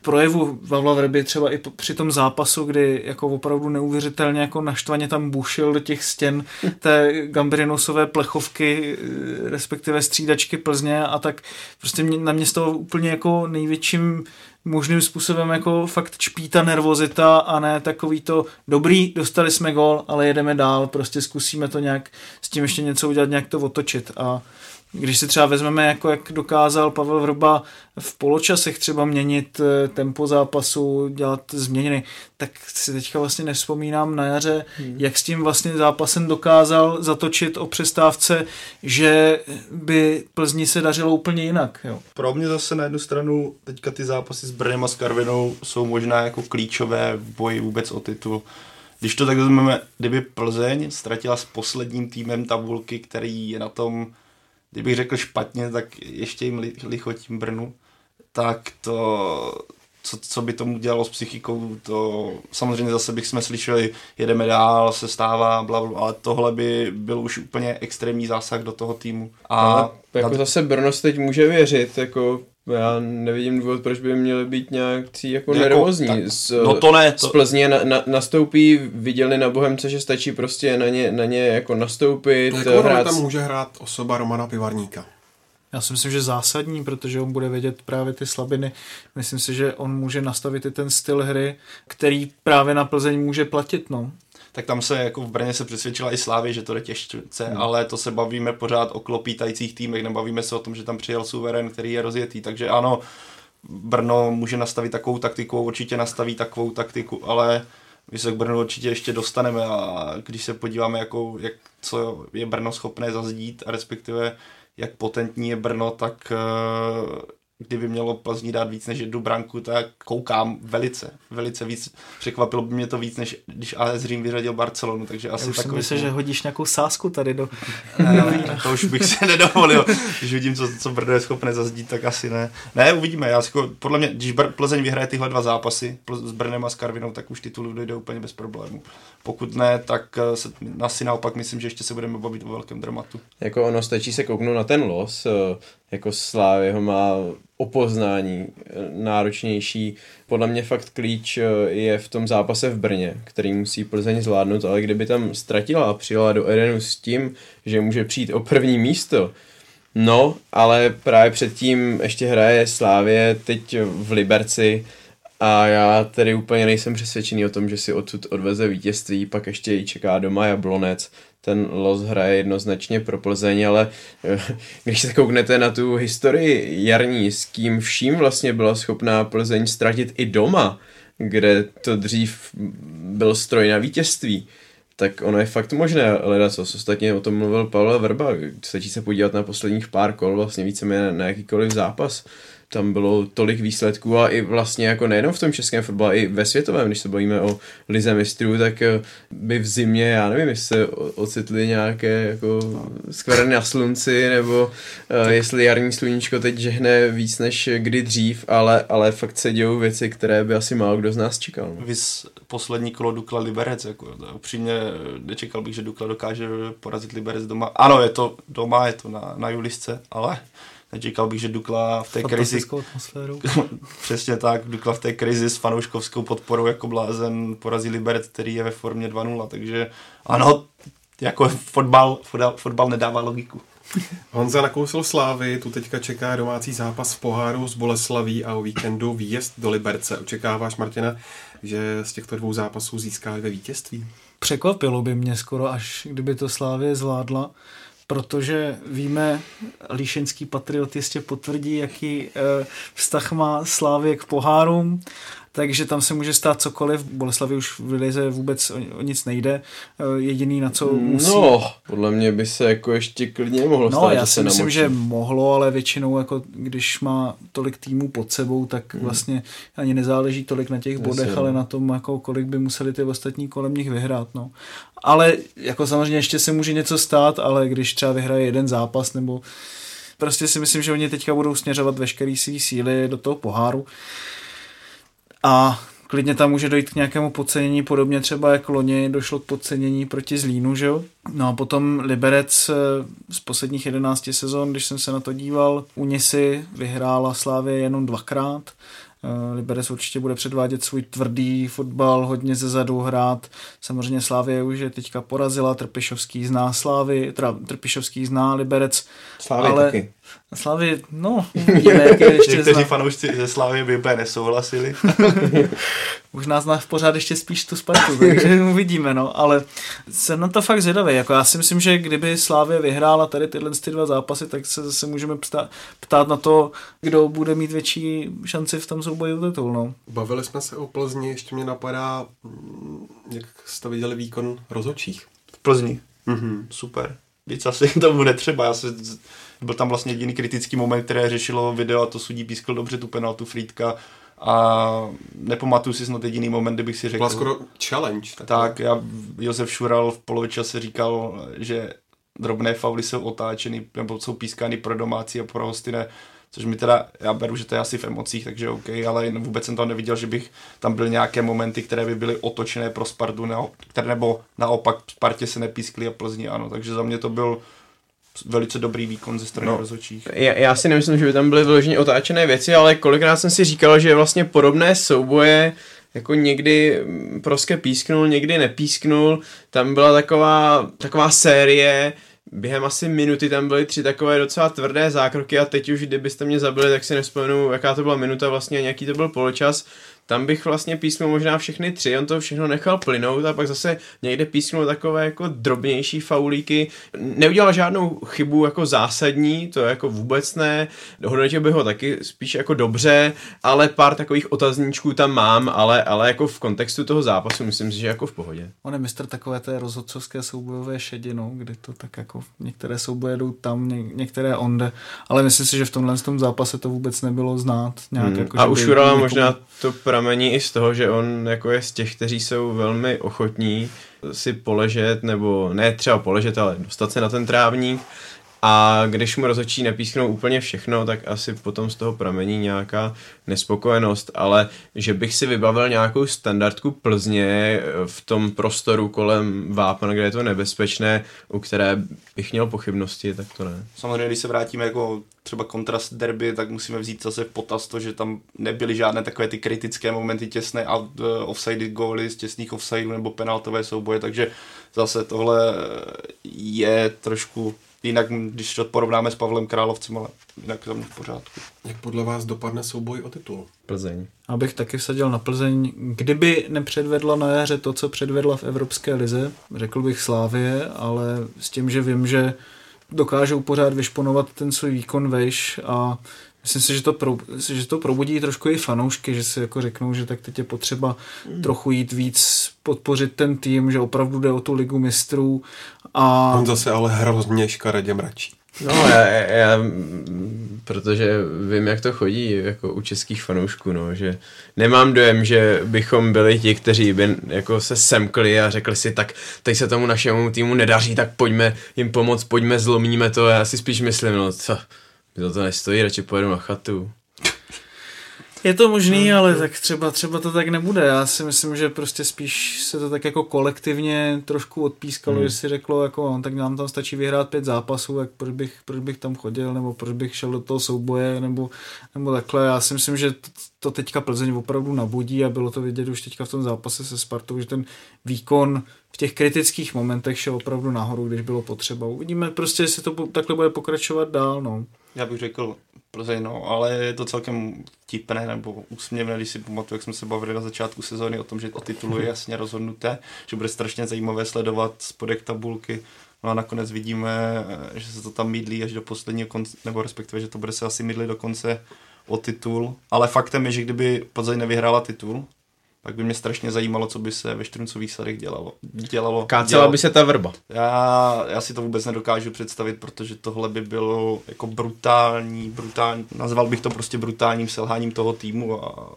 projevu Pavla Vrby třeba i při tom zápasu, kdy jako opravdu neuvěřitelně jako naštvaně tam bušil do těch stěn té Gambrinusové plechovky, eh, respektive střídačky Plzně a tak prostě mě, na mě z toho úplně jako největším možným způsobem jako fakt čpí ta nervozita a ne takový to dobrý, dostali jsme gol, ale jedeme dál, prostě zkusíme to nějak s tím ještě něco udělat, nějak to otočit. A když si třeba vezmeme, jako jak dokázal Pavel Vrba v poločasech třeba měnit eh, tempo zápasu, dělat změny, tak si teďka vlastně nevzpomínám na jaře, hmm. jak s tím vlastně zápasem dokázal zatočit o přestávce, že by Plzni se dařilo úplně jinak. Jo. Pro mě zase na jednu stranu teďka ty zápasy s Brnem a s Karvinou jsou možná jako klíčové v boji vůbec o titul. Když to tak vezmeme, kdyby Plzeň ztratila s posledním týmem tabulky, který je na tom kdybych řekl špatně, tak ještě jim li, lichotím Brnu, tak to, co, co by tomu dělalo s psychikou, to samozřejmě zase bych jsme slyšeli, jedeme dál, se stává, bla, bla, ale tohle by byl už úplně extrémní zásah do toho týmu. A ale jako na... zase Brno se teď může věřit, jako já nevidím důvod, proč by měli být nějaký jako, jako nervózní. Tak, z, no to ne. To... Z Plzně na, na, nastoupí, viděli na Bohemce, že stačí prostě na ně, na ně jako nastoupit. To jako hrát... tam může hrát osoba Romana Pivarníka. Já si myslím, že zásadní, protože on bude vědět právě ty slabiny. Myslím si, že on může nastavit i ten styl hry, který právě na Plzeň může platit. No tak tam se jako v Brně se přesvědčila i Slávy, že to jde těžce, hmm. ale to se bavíme pořád o klopítajících týmech, nebavíme se o tom, že tam přijel suverén, který je rozjetý, takže ano, Brno může nastavit takovou taktiku, určitě nastaví takovou taktiku, ale my se k Brnu určitě ještě dostaneme a když se podíváme, jako, jak, co je Brno schopné zazdít a respektive jak potentní je Brno, tak uh, kdyby mělo Plzni dát víc než jednu branku, tak koukám velice, velice víc. Překvapilo by mě to víc, než když AS Řím vyřadil Barcelonu, takže asi Já už takový... myslel, že hodíš nějakou sásku tady do... Ne, to už bych si nedovolil. Když vidím, co, co Brno je schopné zazdít, tak asi ne. Ne, uvidíme. Já jako, podle mě, když Br- Plzeň vyhraje tyhle dva zápasy s Brnem a s Karvinou, tak už titulu dojde úplně bez problému. Pokud ne, tak eh, se, asi naopak myslím, že ještě se budeme bavit o velkém dramatu. Jako ono stačí se kouknout na ten los, eh, jako Slávy ho má o poznání eh, náročnější. Podle mě fakt klíč je v tom zápase v Brně, který musí Plzeň zvládnout, ale kdyby tam ztratila a přijela do Edenu s tím, že může přijít o první místo, no, ale právě předtím ještě hraje Slávě teď v Liberci a já tedy úplně nejsem přesvědčený o tom, že si odsud odveze vítězství, pak ještě ji čeká doma Jablonec. Ten los hraje jednoznačně pro Plzeň, ale eh, když se kouknete na tu historii jarní, s kým vším vlastně byla schopná Plzeň ztratit i doma, kde to dřív byl stroj na vítězství, tak ono je fakt možné hledat co. Ostatně o tom mluvil Pavel Vrba. Stačí se podívat na posledních pár kol, vlastně víceméně na jakýkoliv zápas tam bylo tolik výsledků a i vlastně jako nejenom v tom českém fotbale, i ve světovém, když se bavíme o lize mistrů, tak eh, by v zimě, já nevím, jestli se ocitli nějaké jako skvrny na slunci, nebo tak. jestli jarní sluníčko teď žehne víc než kdy dřív, ale, ale fakt se dějou věci, které by asi málo kdo z nás čekal. No. Vys poslední kolo Dukla Liberec, jako, upřímně nečekal bych, že Dukla dokáže porazit Liberec doma. Ano, je to doma, je to na, na Julisce, ale Nečekal bych, že Dukla v té krizi... Přesně tak, Dukla v té krizi s fanouškovskou podporou jako blázen porazí Liberec, který je ve formě 2-0, takže ano, jako fotbal, fotbal, fotbal nedává logiku. Honza nakousil Slávy, tu teďka čeká domácí zápas v poháru s Boleslaví a o víkendu výjezd do Liberce. Očekáváš, Martina, že z těchto dvou zápasů získá ve vítězství? Překvapilo by mě skoro, až kdyby to Slávě zvládla protože víme, líšenský patriot jistě potvrdí, jaký e, vztah má Slávě k pohárům takže tam se může stát cokoliv. Boleslavi už v Lize vůbec o, o nic nejde. Eh, jediný na co musí... No, podle mě by se jako ještě klidně mohlo no, stát, já si se myslím, namočí. že mohlo, ale většinou jako když má tolik týmů pod sebou, tak hmm. vlastně ani nezáleží tolik na těch bodech, Jasně, ale no. na tom, jako kolik by museli ty ostatní kolem nich vyhrát. No. Ale jako samozřejmě ještě se může něco stát, ale když třeba vyhraje jeden zápas nebo prostě si myslím, že oni teďka budou směřovat veškerý svý síly do toho poháru a klidně tam může dojít k nějakému podcenění, podobně třeba jak loni došlo k podcenění proti Zlínu, že jo? No a potom Liberec eh, z posledních 11 sezon, když jsem se na to díval, Unisy vyhrála Slávě jenom dvakrát, eh, Liberec určitě bude předvádět svůj tvrdý fotbal, hodně ze zadu hrát. Samozřejmě Slávě už je teďka porazila, Trpišovský zná Slávy, teda Trpišovský zná Liberec. Slávy ale, taky. Slávy, no, uvidíme, jak je ještě Někteří fanoušci ze Slávy by úplně nesouhlasili. Možná zná v pořád ještě spíš tu Spartu, takže uvidíme, no, ale jsem na to fakt zvědavý. Jako já si myslím, že kdyby Slávě vyhrála tady tyhle ty dva zápasy, tak se zase můžeme ptát, ptát na to, kdo bude mít větší šanci v tom souboji o titul, no. Bavili jsme se o Plzni, ještě mě napadá, mm, jak jste viděli výkon rozhodčích. V Plzni. Mm-hmm. Super. Víc asi tomu netřeba. Já se, byl tam vlastně jediný kritický moment, které řešilo video a to sudí pískl dobře tu penaltu Frýdka a nepamatuju si snad jediný moment, kdybych si řekl. Byla skoro challenge. Tak, tak já, Josef Šural v polovičase říkal, že drobné fauly jsou otáčeny nebo jsou pískány pro domácí a pro hosty ne. Což mi teda, já beru, že to je asi v emocích, takže OK, ale vůbec jsem tam neviděl, že bych tam byly nějaké momenty, které by byly otočené pro Spartu, které nebo naopak Spartě se nepískly a Plzni ano, takže za mě to byl velice dobrý výkon ze strany no, rozhodčích. Já, já si nemyslím, že by tam byly vyloženě otáčené věci, ale kolikrát jsem si říkal, že vlastně podobné souboje jako někdy prostě písknul, někdy nepísknul. Tam byla taková, taková série, během asi minuty tam byly tři takové docela tvrdé zákroky a teď už kdybyste mě zabili, tak si nespomenu, jaká to byla minuta vlastně a nějaký to byl poločas, tam bych vlastně písnul možná všechny tři, on to všechno nechal plynout a pak zase někde písnul takové jako drobnější faulíky. Neudělal žádnou chybu jako zásadní, to jako vůbec ne. Dohodnotil bych ho taky spíš jako dobře, ale pár takových otazníčků tam mám, ale, ale jako v kontextu toho zápasu myslím si, že jako v pohodě. On je mistr takové té rozhodcovské soubojové šedino, kdy to tak jako některé souboje jdou tam, ně, některé onde, ale myslím si, že v tomhle tom zápase to vůbec nebylo znát. Nějak Hmm. jako, A že u by Šurala někomu- možná to pramení i z toho, že on jako je z těch, kteří jsou velmi ochotní si poležet, nebo ne třeba poležet, ale dostat se na ten trávník. A když mu rozhodčí nepísknou úplně všechno, tak asi potom z toho pramení nějaká nespokojenost, ale že bych si vybavil nějakou standardku Plzně v tom prostoru kolem Vápna, kde je to nebezpečné, u které bych měl pochybnosti, tak to ne. Samozřejmě, když se vrátíme jako třeba kontrast derby, tak musíme vzít zase v potaz to, že tam nebyly žádné takové ty kritické momenty těsné a uh, offside góly z těsných offsideů nebo penaltové souboje, takže zase tohle je trošku jinak, když to porovnáme s Pavlem Královcem, ale jinak tam v pořádku. Jak podle vás dopadne souboj o titul? Plzeň. Abych taky vsadil na Plzeň, kdyby nepředvedla na jaře to, co předvedla v Evropské lize, řekl bych Slávě, ale s tím, že vím, že dokážou pořád vyšponovat ten svůj výkon vejš a myslím si, že to, pro, že to probudí trošku i fanoušky, že si jako řeknou, že tak teď je potřeba trochu jít víc podpořit ten tým, že opravdu jde o tu ligu mistrů a On zase ale hrozně škaredě mračí. No, já, já, já, protože vím, jak to chodí jako u českých fanoušků, no, že nemám dojem, že bychom byli ti, kteří by jako se semkli a řekli si, tak teď se tomu našemu týmu nedaří, tak pojďme jim pomoct, pojďme zlomíme to. Já si spíš myslím, no co, mi to, to nestojí, radši pojedu na chatu. Je to možný, ale tak třeba, třeba to tak nebude. Já si myslím, že prostě spíš se to tak jako kolektivně trošku odpískalo, hmm. že si řeklo, jako, no, tak nám tam stačí vyhrát pět zápasů, tak proč bych, proč bych tam chodil, nebo proč bych šel do toho souboje, nebo, nebo takhle. Já si myslím, že to, to teďka Plzeň opravdu nabudí a bylo to vidět už teďka v tom zápase se Spartou, že ten výkon v těch kritických momentech šel opravdu nahoru, když bylo potřeba. Uvidíme prostě, jestli to takhle bude pokračovat dál. No. Já bych řekl Plzeň, no, ale je to celkem tipné nebo úsměvné, když si pamatuju, jak jsme se bavili na začátku sezóny o tom, že o titulu je jasně rozhodnuté, že bude strašně zajímavé sledovat spodek tabulky. No a nakonec vidíme, že se to tam mydlí až do posledního konce, nebo respektive, že to bude se asi mydlit do konce o titul. Ale faktem je, že kdyby Plzeň nevyhrála titul, tak by mě strašně zajímalo, co by se ve Štruncových sadech dělalo. dělalo Kácela dělalo. by se ta vrba. Já, já si to vůbec nedokážu představit, protože tohle by bylo jako brutální, brutální, nazval bych to prostě brutálním selháním toho týmu a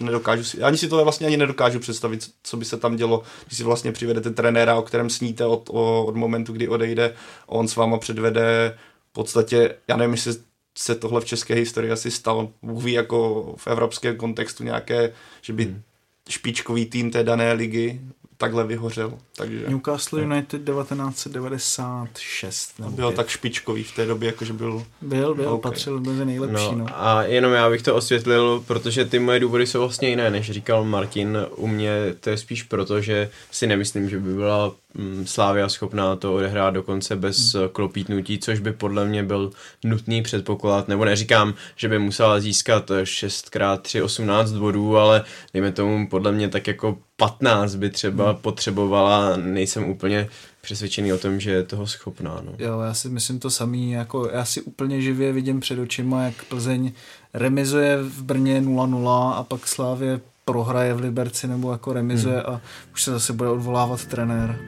nedokážu si, ani si to vlastně ani nedokážu představit, co by se tam dělo, když si vlastně přivedete trenéra, o kterém sníte od, o, od momentu, kdy odejde, on s váma předvede v podstatě, já nevím, jestli se tohle v české historii asi stalo, Bůh ví jako v evropském kontextu nějaké, že by hmm. Špičkový tým té dané ligy takhle vyhořel, takže... Newcastle United 1996. Nebo Byl pět. tak špičkový v té době, jakože byl... Byl, byl, OK. okay. patřil mezi nejlepší. No, No, a jenom já bych to osvětlil, protože ty moje důvody jsou vlastně jiné, než říkal Martin. U mě to je spíš proto, že si nemyslím, že by byla mm, Slávia schopná to odehrát dokonce bez hmm. klopítnutí, což by podle mě byl nutný předpoklad, nebo neříkám, že by musela získat 6x3 18 bodů, ale dejme tomu podle mě tak jako 15 by třeba hmm. potřebovala, nejsem úplně přesvědčený o tom, že je toho schopná. No. Jo, já si myslím to samý, jako já si úplně živě vidím před očima, jak Plzeň remizuje v Brně 0-0 a pak Slávě prohraje v Liberci nebo jako remizuje hmm. a už se zase bude odvolávat trenér.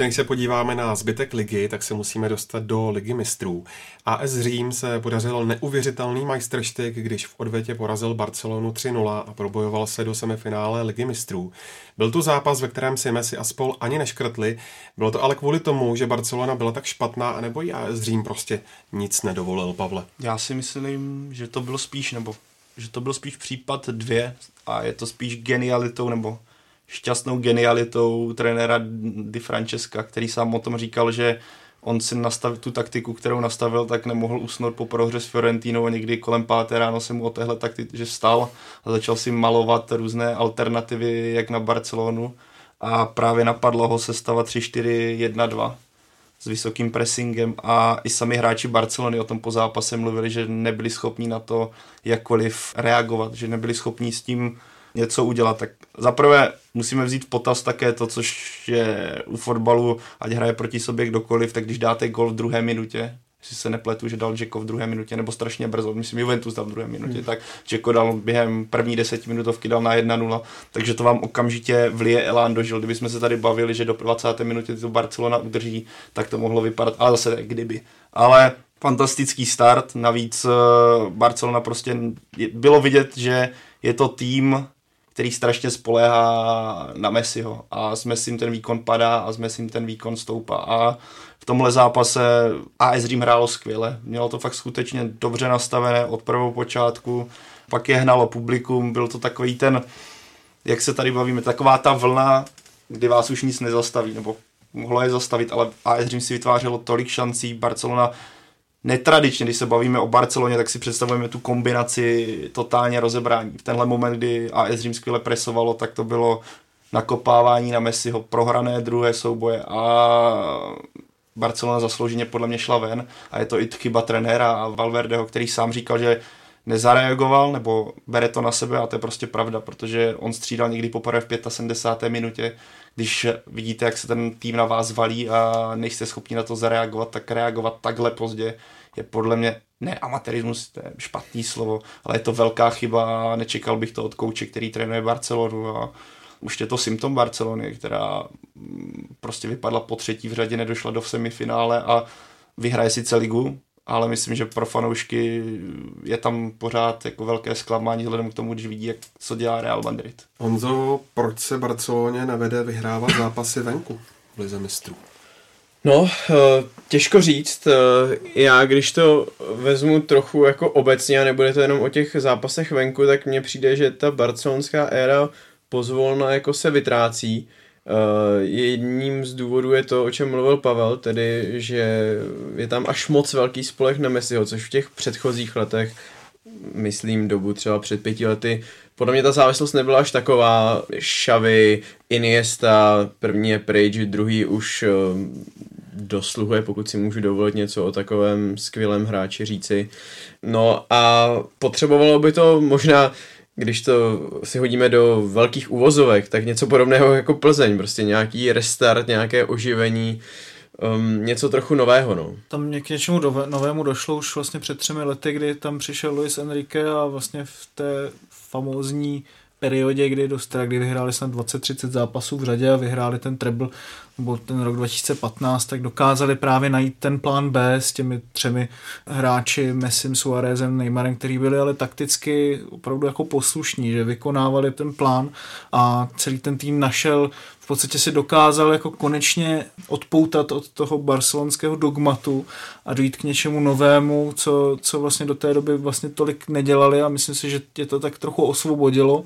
Ještě než se podíváme na zbytek ligy, tak se musíme dostat do ligy mistrů. AS Řím se podařilo neuvěřitelný majstrštyk, když v odvětě porazil Barcelonu 3-0 a probojoval se do semifinále ligy mistrů. Byl to zápas, ve kterém si Messi a spol ani neškrtli. Bylo to ale kvůli tomu, že Barcelona byla tak špatná, anebo i AS Řím prostě nic nedovolil, Pavle. Já si myslím, že to bylo spíš, nebo že to byl spíš případ dvě a je to spíš genialitou, nebo šťastnou genialitou trenéra Di Francesca, který sám o tom říkal, že on si nastavil tu taktiku, kterou nastavil, tak nemohl usnout po prohře s Fiorentinou a někdy kolem páté ráno se mu o téhle taktice vstal a začal si malovat různé alternativy jak na Barcelonu a právě napadlo ho sestava 3-4-1-2 s vysokým pressingem a i sami hráči Barcelony o tom po zápase mluvili, že nebyli schopni na to jakkoliv reagovat, že nebyli schopni s tím něco udělat. Tak zaprvé musíme vzít v potaz také to, což je u fotbalu, ať hraje proti sobě kdokoliv, tak když dáte gol v druhé minutě, jestli se nepletu, že dal Jacko v druhé minutě, nebo strašně brzo, myslím Juventus dal v druhé minutě, hmm. tak Jacko dal během první desetiminutovky dal na 1-0, takže to vám okamžitě vlije elán dožil. Kdybychom se tady bavili, že do 20. minutě to Barcelona udrží, tak to mohlo vypadat, ale zase kdyby. Ale fantastický start, navíc eh, Barcelona prostě bylo vidět, že je to tým, který strašně spoléhá na Messiho. A s Messim ten výkon padá a s Messim ten výkon stoupá. A v tomhle zápase AS Dream hrálo skvěle. Mělo to fakt skutečně dobře nastavené od prvou počátku, pak je hnalo publikum, byl to takový ten, jak se tady bavíme, taková ta vlna, kdy vás už nic nezastaví, nebo mohlo je zastavit, ale AS Dream si vytvářelo tolik šancí, Barcelona netradičně, když se bavíme o Barceloně, tak si představujeme tu kombinaci totálně rozebrání. V tenhle moment, kdy AS Řím skvěle presovalo, tak to bylo nakopávání na Messiho, prohrané druhé souboje a Barcelona zaslouženě podle mě šla ven a je to i chyba trenéra a Valverdeho, který sám říkal, že nezareagoval nebo bere to na sebe a to je prostě pravda, protože on střídal někdy poprvé v 75. minutě, když vidíte, jak se ten tým na vás valí a nejste schopni na to zareagovat, tak reagovat takhle pozdě je podle mě ne amatérismus, to je špatný slovo, ale je to velká chyba, nečekal bych to od kouče, který trénuje Barcelonu a už je to symptom Barcelony, která mm, prostě vypadla po třetí v řadě, nedošla do semifinále a vyhraje sice ligu, ale myslím, že pro fanoušky je tam pořád jako velké zklamání vzhledem k tomu, když vidí, jak, co dělá Real Madrid. Honzo, proč se Barceloně nevede vyhrávat zápasy venku v Lize mistrů? No, eh, těžko říct. Eh, já, když to vezmu trochu jako obecně a nebude to jenom o těch zápasech venku, tak mně přijde, že ta barcelonská éra pozvolna jako se vytrácí. Uh, jedním z důvodů je to, o čem mluvil Pavel, tedy, že je tam až moc velký spolech na Messiho, což v těch předchozích letech, myslím dobu třeba před pěti lety, podle mě ta závislost nebyla až taková. Xavi, Iniesta, první je pryč, druhý už uh, dosluhuje, pokud si můžu dovolit něco o takovém skvělém hráči říci. No a potřebovalo by to možná když to si hodíme do velkých uvozovek, tak něco podobného jako Plzeň, prostě nějaký restart, nějaké oživení, um, něco trochu nového. No. Tam k něčemu do, novému došlo už vlastně před třemi lety, kdy tam přišel Luis Enrique a vlastně v té famózní periodě, kdy, dostali, kdy vyhráli snad 20-30 zápasů v řadě a vyhráli ten treble, nebo ten rok 2015, tak dokázali právě najít ten plán B s těmi třemi hráči, Messim, Suarezem, Neymarem, který byli ale takticky opravdu jako poslušní, že vykonávali ten plán a celý ten tým našel podstatě si dokázal jako konečně odpoutat od toho barcelonského dogmatu a dojít k něčemu novému, co, co vlastně do té doby vlastně tolik nedělali a myslím si, že je to tak trochu osvobodilo,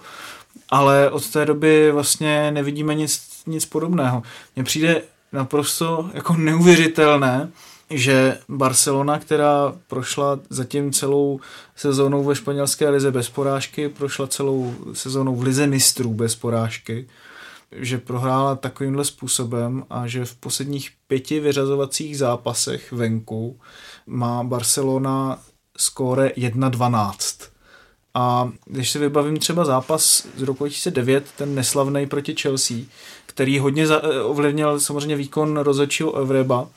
ale od té doby vlastně nevidíme nic, nic podobného. Mně přijde naprosto jako neuvěřitelné, že Barcelona, která prošla zatím celou sezónou ve španělské lize bez porážky, prošla celou sezónou v lize mistrů bez porážky, že prohrála takovýmhle způsobem a že v posledních pěti vyřazovacích zápasech venku má Barcelona skóre 1-12. A když si vybavím třeba zápas z roku 2009, ten neslavný proti Chelsea, který hodně za, ovlivnil samozřejmě výkon rozhodčího Evreba,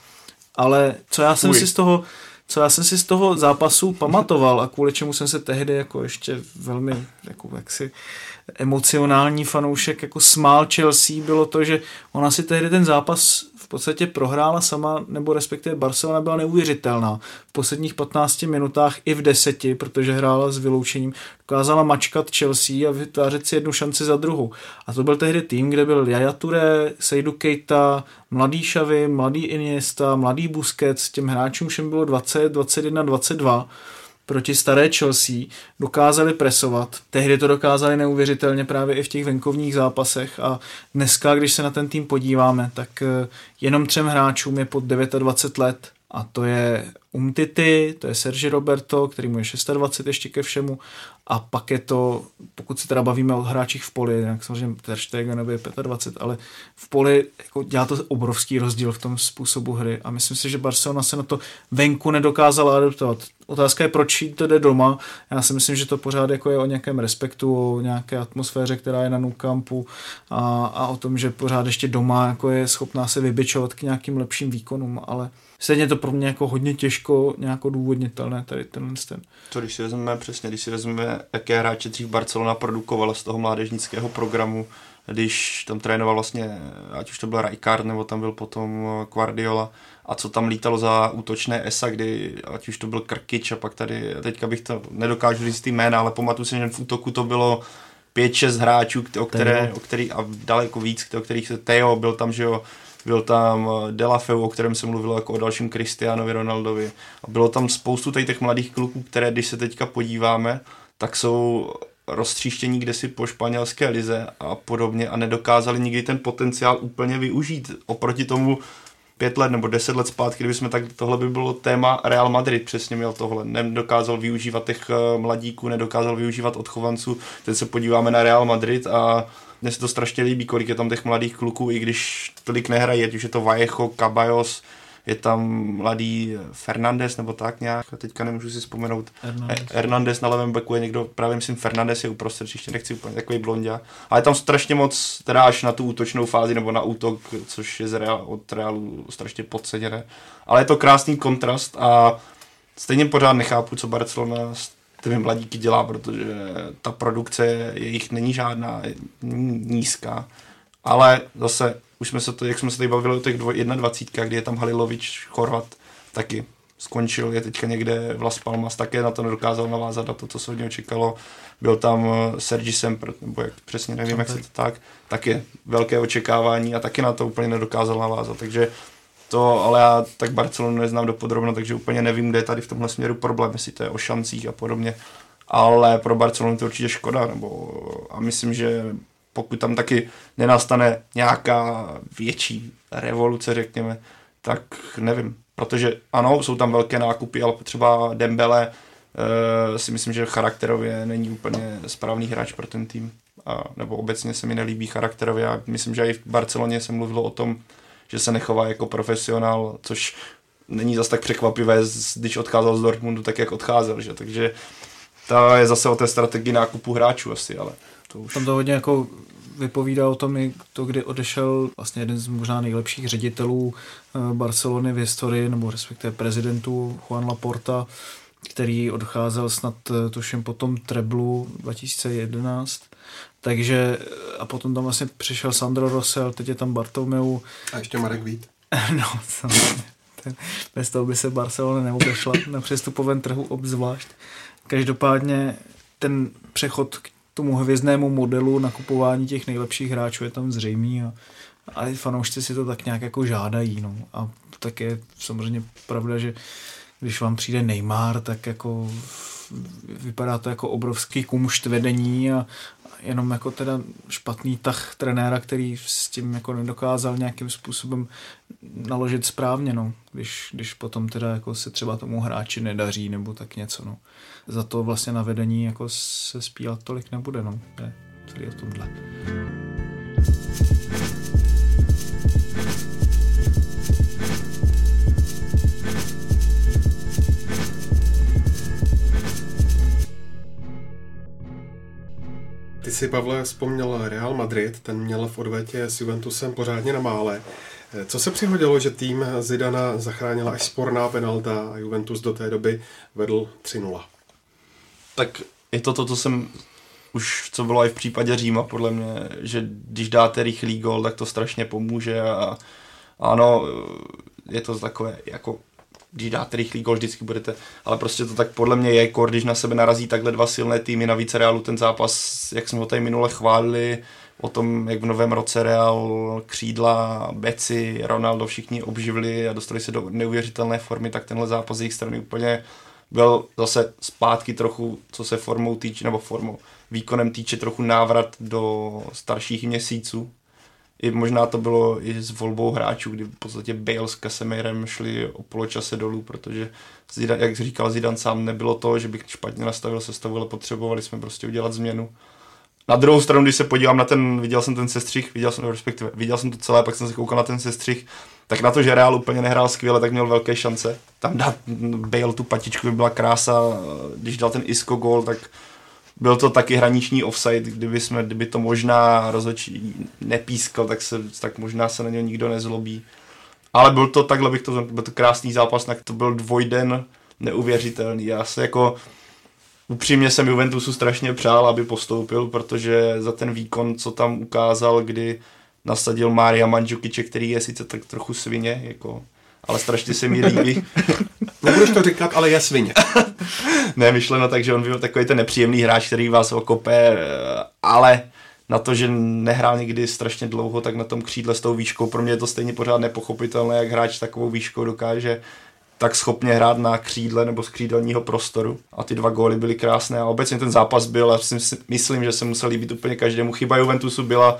ale co já jsem Uj. si z toho co já jsem si z toho zápasu pamatoval a kvůli čemu jsem se tehdy jako ještě velmi jako jaksi emocionální fanoušek jako smál Chelsea bylo to, že ona si tehdy ten zápas v podstatě prohrála sama, nebo respektive Barcelona byla neuvěřitelná. V posledních 15 minutách i v deseti, protože hrála s vyloučením, dokázala mačkat Chelsea a vytvářet si jednu šanci za druhou. A to byl tehdy tým, kde byl Yaya Touré, Seidu Keita, mladý Xavi, mladý Iniesta, mladý Busquets, těm hráčům všem bylo 20, 21, 22 proti staré Chelsea dokázali presovat. Tehdy to dokázali neuvěřitelně právě i v těch venkovních zápasech a dneska, když se na ten tým podíváme, tak eh, jenom třem hráčům je pod 29 let a to je Umtity, to je Sergi Roberto, který mu je 26 ještě ke všemu a pak je to, pokud se teda bavíme o hráčích v poli, jak samozřejmě Ter Stegen je 25, ale v poli jako dělá to obrovský rozdíl v tom způsobu hry a myslím si, že Barcelona se na to venku nedokázala adaptovat. Otázka je, proč to jde doma. Já si myslím, že to pořád jako je o nějakém respektu, o nějaké atmosféře, která je na Nou Campu a, a o tom, že pořád ještě doma jako je schopná se vybičovat k nějakým lepším výkonům, ale stejně to pro mě jako hodně těžko nějako důvodnitelné tady tenhle ten. To když si vezmeme přesně, když si vezmeme, jaké hráče dřív Barcelona produkovala z toho mládežnického programu, když tam trénoval vlastně, ať už to byl Rijkaard, nebo tam byl potom Guardiola, a co tam lítalo za útočné ESA, kdy ať už to byl Krkič a pak tady, teďka bych to nedokážu říct ty jména, ale pamatuju si, že v útoku to bylo 5-6 hráčů, o, které, o který, a daleko víc, o kterých se Teo byl tam, že jo, byl tam eh, Delafeu, o kterém se mluvilo jako o dalším Cristianovi Ronaldovi. A bylo tam spoustu těch mladých kluků, které, když se teďka podíváme, tak jsou roztříštění kde si po španělské lize a podobně a nedokázali nikdy ten potenciál úplně využít. Oproti tomu pět let nebo deset let zpátky, kdyby jsme tak, tohle by bylo téma Real Madrid, přesně měl tohle. Nedokázal využívat těch eh, mladíků, nedokázal využívat odchovanců. Teď se podíváme na Real Madrid a mně se to strašně líbí, kolik je tam těch mladých kluků, i když tolik nehrají, ať už je to Vallejo, Caballos, je tam mladý Fernandez nebo tak nějak, teďka nemůžu si vzpomenout. Hernandez, Hernandez na levém beku je někdo, právě myslím Fernandez je uprostřed, ještě nechci úplně takový blondia. Ale je tam strašně moc, teda až na tu útočnou fázi nebo na útok, což je z Real, od Realu strašně podceněné. Ale je to krásný kontrast a stejně pořád nechápu, co Barcelona s těmi mladíky dělá, protože ta produkce jejich není žádná, je nízká. Ale zase už jsme se to, jak jsme se tady bavili o těch 21, kdy je tam Halilovič, Chorvat, taky skončil, je teďka někde v Las Palmas, také na to nedokázal navázat na to, co se od něho čekalo. Byl tam eh, Sergi Semper, nebo jak přesně nevím, jak se to tak, taky velké očekávání a taky na to úplně nedokázal navázat, takže to, ale já tak Barcelonu neznám do podrobno, takže úplně nevím, kde je tady v tomhle směru problém, jestli to je o šancích a podobně, ale pro Barcelonu to určitě škoda, nebo a myslím, že pokud tam taky nenastane nějaká větší revoluce, řekněme, tak nevím. Protože ano, jsou tam velké nákupy, ale třeba Dembele uh, si myslím, že charakterově není úplně správný hráč pro ten tým. A, nebo obecně se mi nelíbí charakterově. A myslím, že i v Barceloně se mluvilo o tom, že se nechová jako profesionál, což není zas tak překvapivé, když odcházel z Dortmundu tak, jak odcházel. Že? Takže to je zase o té strategii nákupu hráčů asi, ale to už... Tam to hodně jako vypovídá o tom i to, kdy odešel vlastně jeden z možná nejlepších ředitelů eh, Barcelony v historii, nebo respektive prezidentů Juan Laporta, který odcházel snad eh, tuším potom Treblu 2011. Takže a potom tam vlastně přišel Sandro Rosel, teď je tam Bartomeu. A ještě Marek Vít. no, samozřejmě. bez toho by se Barcelona neobešla na přestupovém trhu obzvlášť. Každopádně ten přechod k tomu hvězdnému modelu nakupování těch nejlepších hráčů je tam zřejmý a, a fanoušci si to tak nějak jako žádají. No. A tak je samozřejmě pravda, že když vám přijde Neymar, tak jako vypadá to jako obrovský kumšt vedení a jenom jako teda špatný tah trenéra, který s tím jako nedokázal nějakým způsobem naložit správně, no. Když, když potom teda jako se třeba tomu hráči nedaří nebo tak něco, no. Za to vlastně na vedení jako se spílat tolik nebude, no. Je celý o tomhle. Ty si, Pavle, vzpomněl Real Madrid, ten měl v odvetě s Juventusem pořádně na mále. Co se přihodilo, že tým Zidana zachránila až sporná penalta a Juventus do té doby vedl 3-0? Tak je to to, co jsem už, co bylo i v případě Říma, podle mě, že když dáte rychlý gol, tak to strašně pomůže a ano, je to takové jako když dáte rychlý gol, vždycky budete, ale prostě to tak podle mě je když na sebe narazí takhle dva silné týmy, navíc Realu ten zápas, jak jsme ho tady minule chválili, o tom, jak v novém roce Real křídla, Beci, Ronaldo všichni obživili a dostali se do neuvěřitelné formy, tak tenhle zápas z jejich strany úplně byl zase zpátky trochu, co se formou týče, nebo formou, výkonem týče trochu návrat do starších měsíců. I možná to bylo i s volbou hráčů, kdy v podstatě Bale s Casemirem šli o poločase dolů, protože Zidane, jak říkal Zidane sám, nebylo to, že bych špatně nastavil sestavu, ale potřebovali jsme prostě udělat změnu. Na druhou stranu, když se podívám na ten, viděl jsem ten sestřih, viděl jsem, respektive, viděl jsem to celé, pak jsem se koukal na ten sestřih, tak na to, že Real úplně nehrál skvěle, tak měl velké šance. Tam dát Bale tu patičku by byla krása, když dal ten Isco gol, tak byl to taky hraniční offside, kdyby, jsme, kdyby to možná rozhodčí nepískal, tak, se, tak možná se na něj nikdo nezlobí. Ale byl to takhle bych to, byl to krásný zápas, tak to byl dvojden neuvěřitelný. Já se jako upřímně jsem Juventusu strašně přál, aby postoupil, protože za ten výkon, co tam ukázal, kdy nasadil Mária Mandžukiče, který je sice tak trochu svině, jako, ale strašně se mi líbí. Nebudeš to říkat, ale je svině. ne, myšleno tak, že on byl takový ten nepříjemný hráč, který vás okope, ale na to, že nehrál nikdy strašně dlouho, tak na tom křídle s tou výškou, pro mě je to stejně pořád nepochopitelné, jak hráč takovou výškou dokáže tak schopně hrát na křídle nebo z křídelního prostoru. A ty dva góly byly krásné a obecně ten zápas byl, a myslím, že se musel líbit úplně každému. Chyba Juventusu byla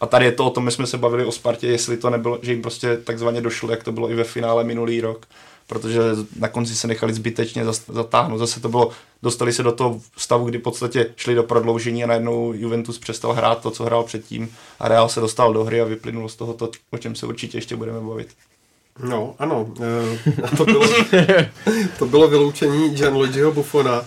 a tady je to o tom, my jsme se bavili o Spartě, jestli to nebylo, že jim prostě takzvaně došlo, jak to bylo i ve finále minulý rok, protože na konci se nechali zbytečně zatáhnout. Zase to bylo, dostali se do toho stavu, kdy v podstatě šli do prodloužení a najednou Juventus přestal hrát to, co hrál předtím a Real se dostal do hry a vyplynulo z toho to, o čem se určitě ještě budeme bavit. No, ano. Eh, to bylo, to bylo vyloučení Gianluigiho Buffona.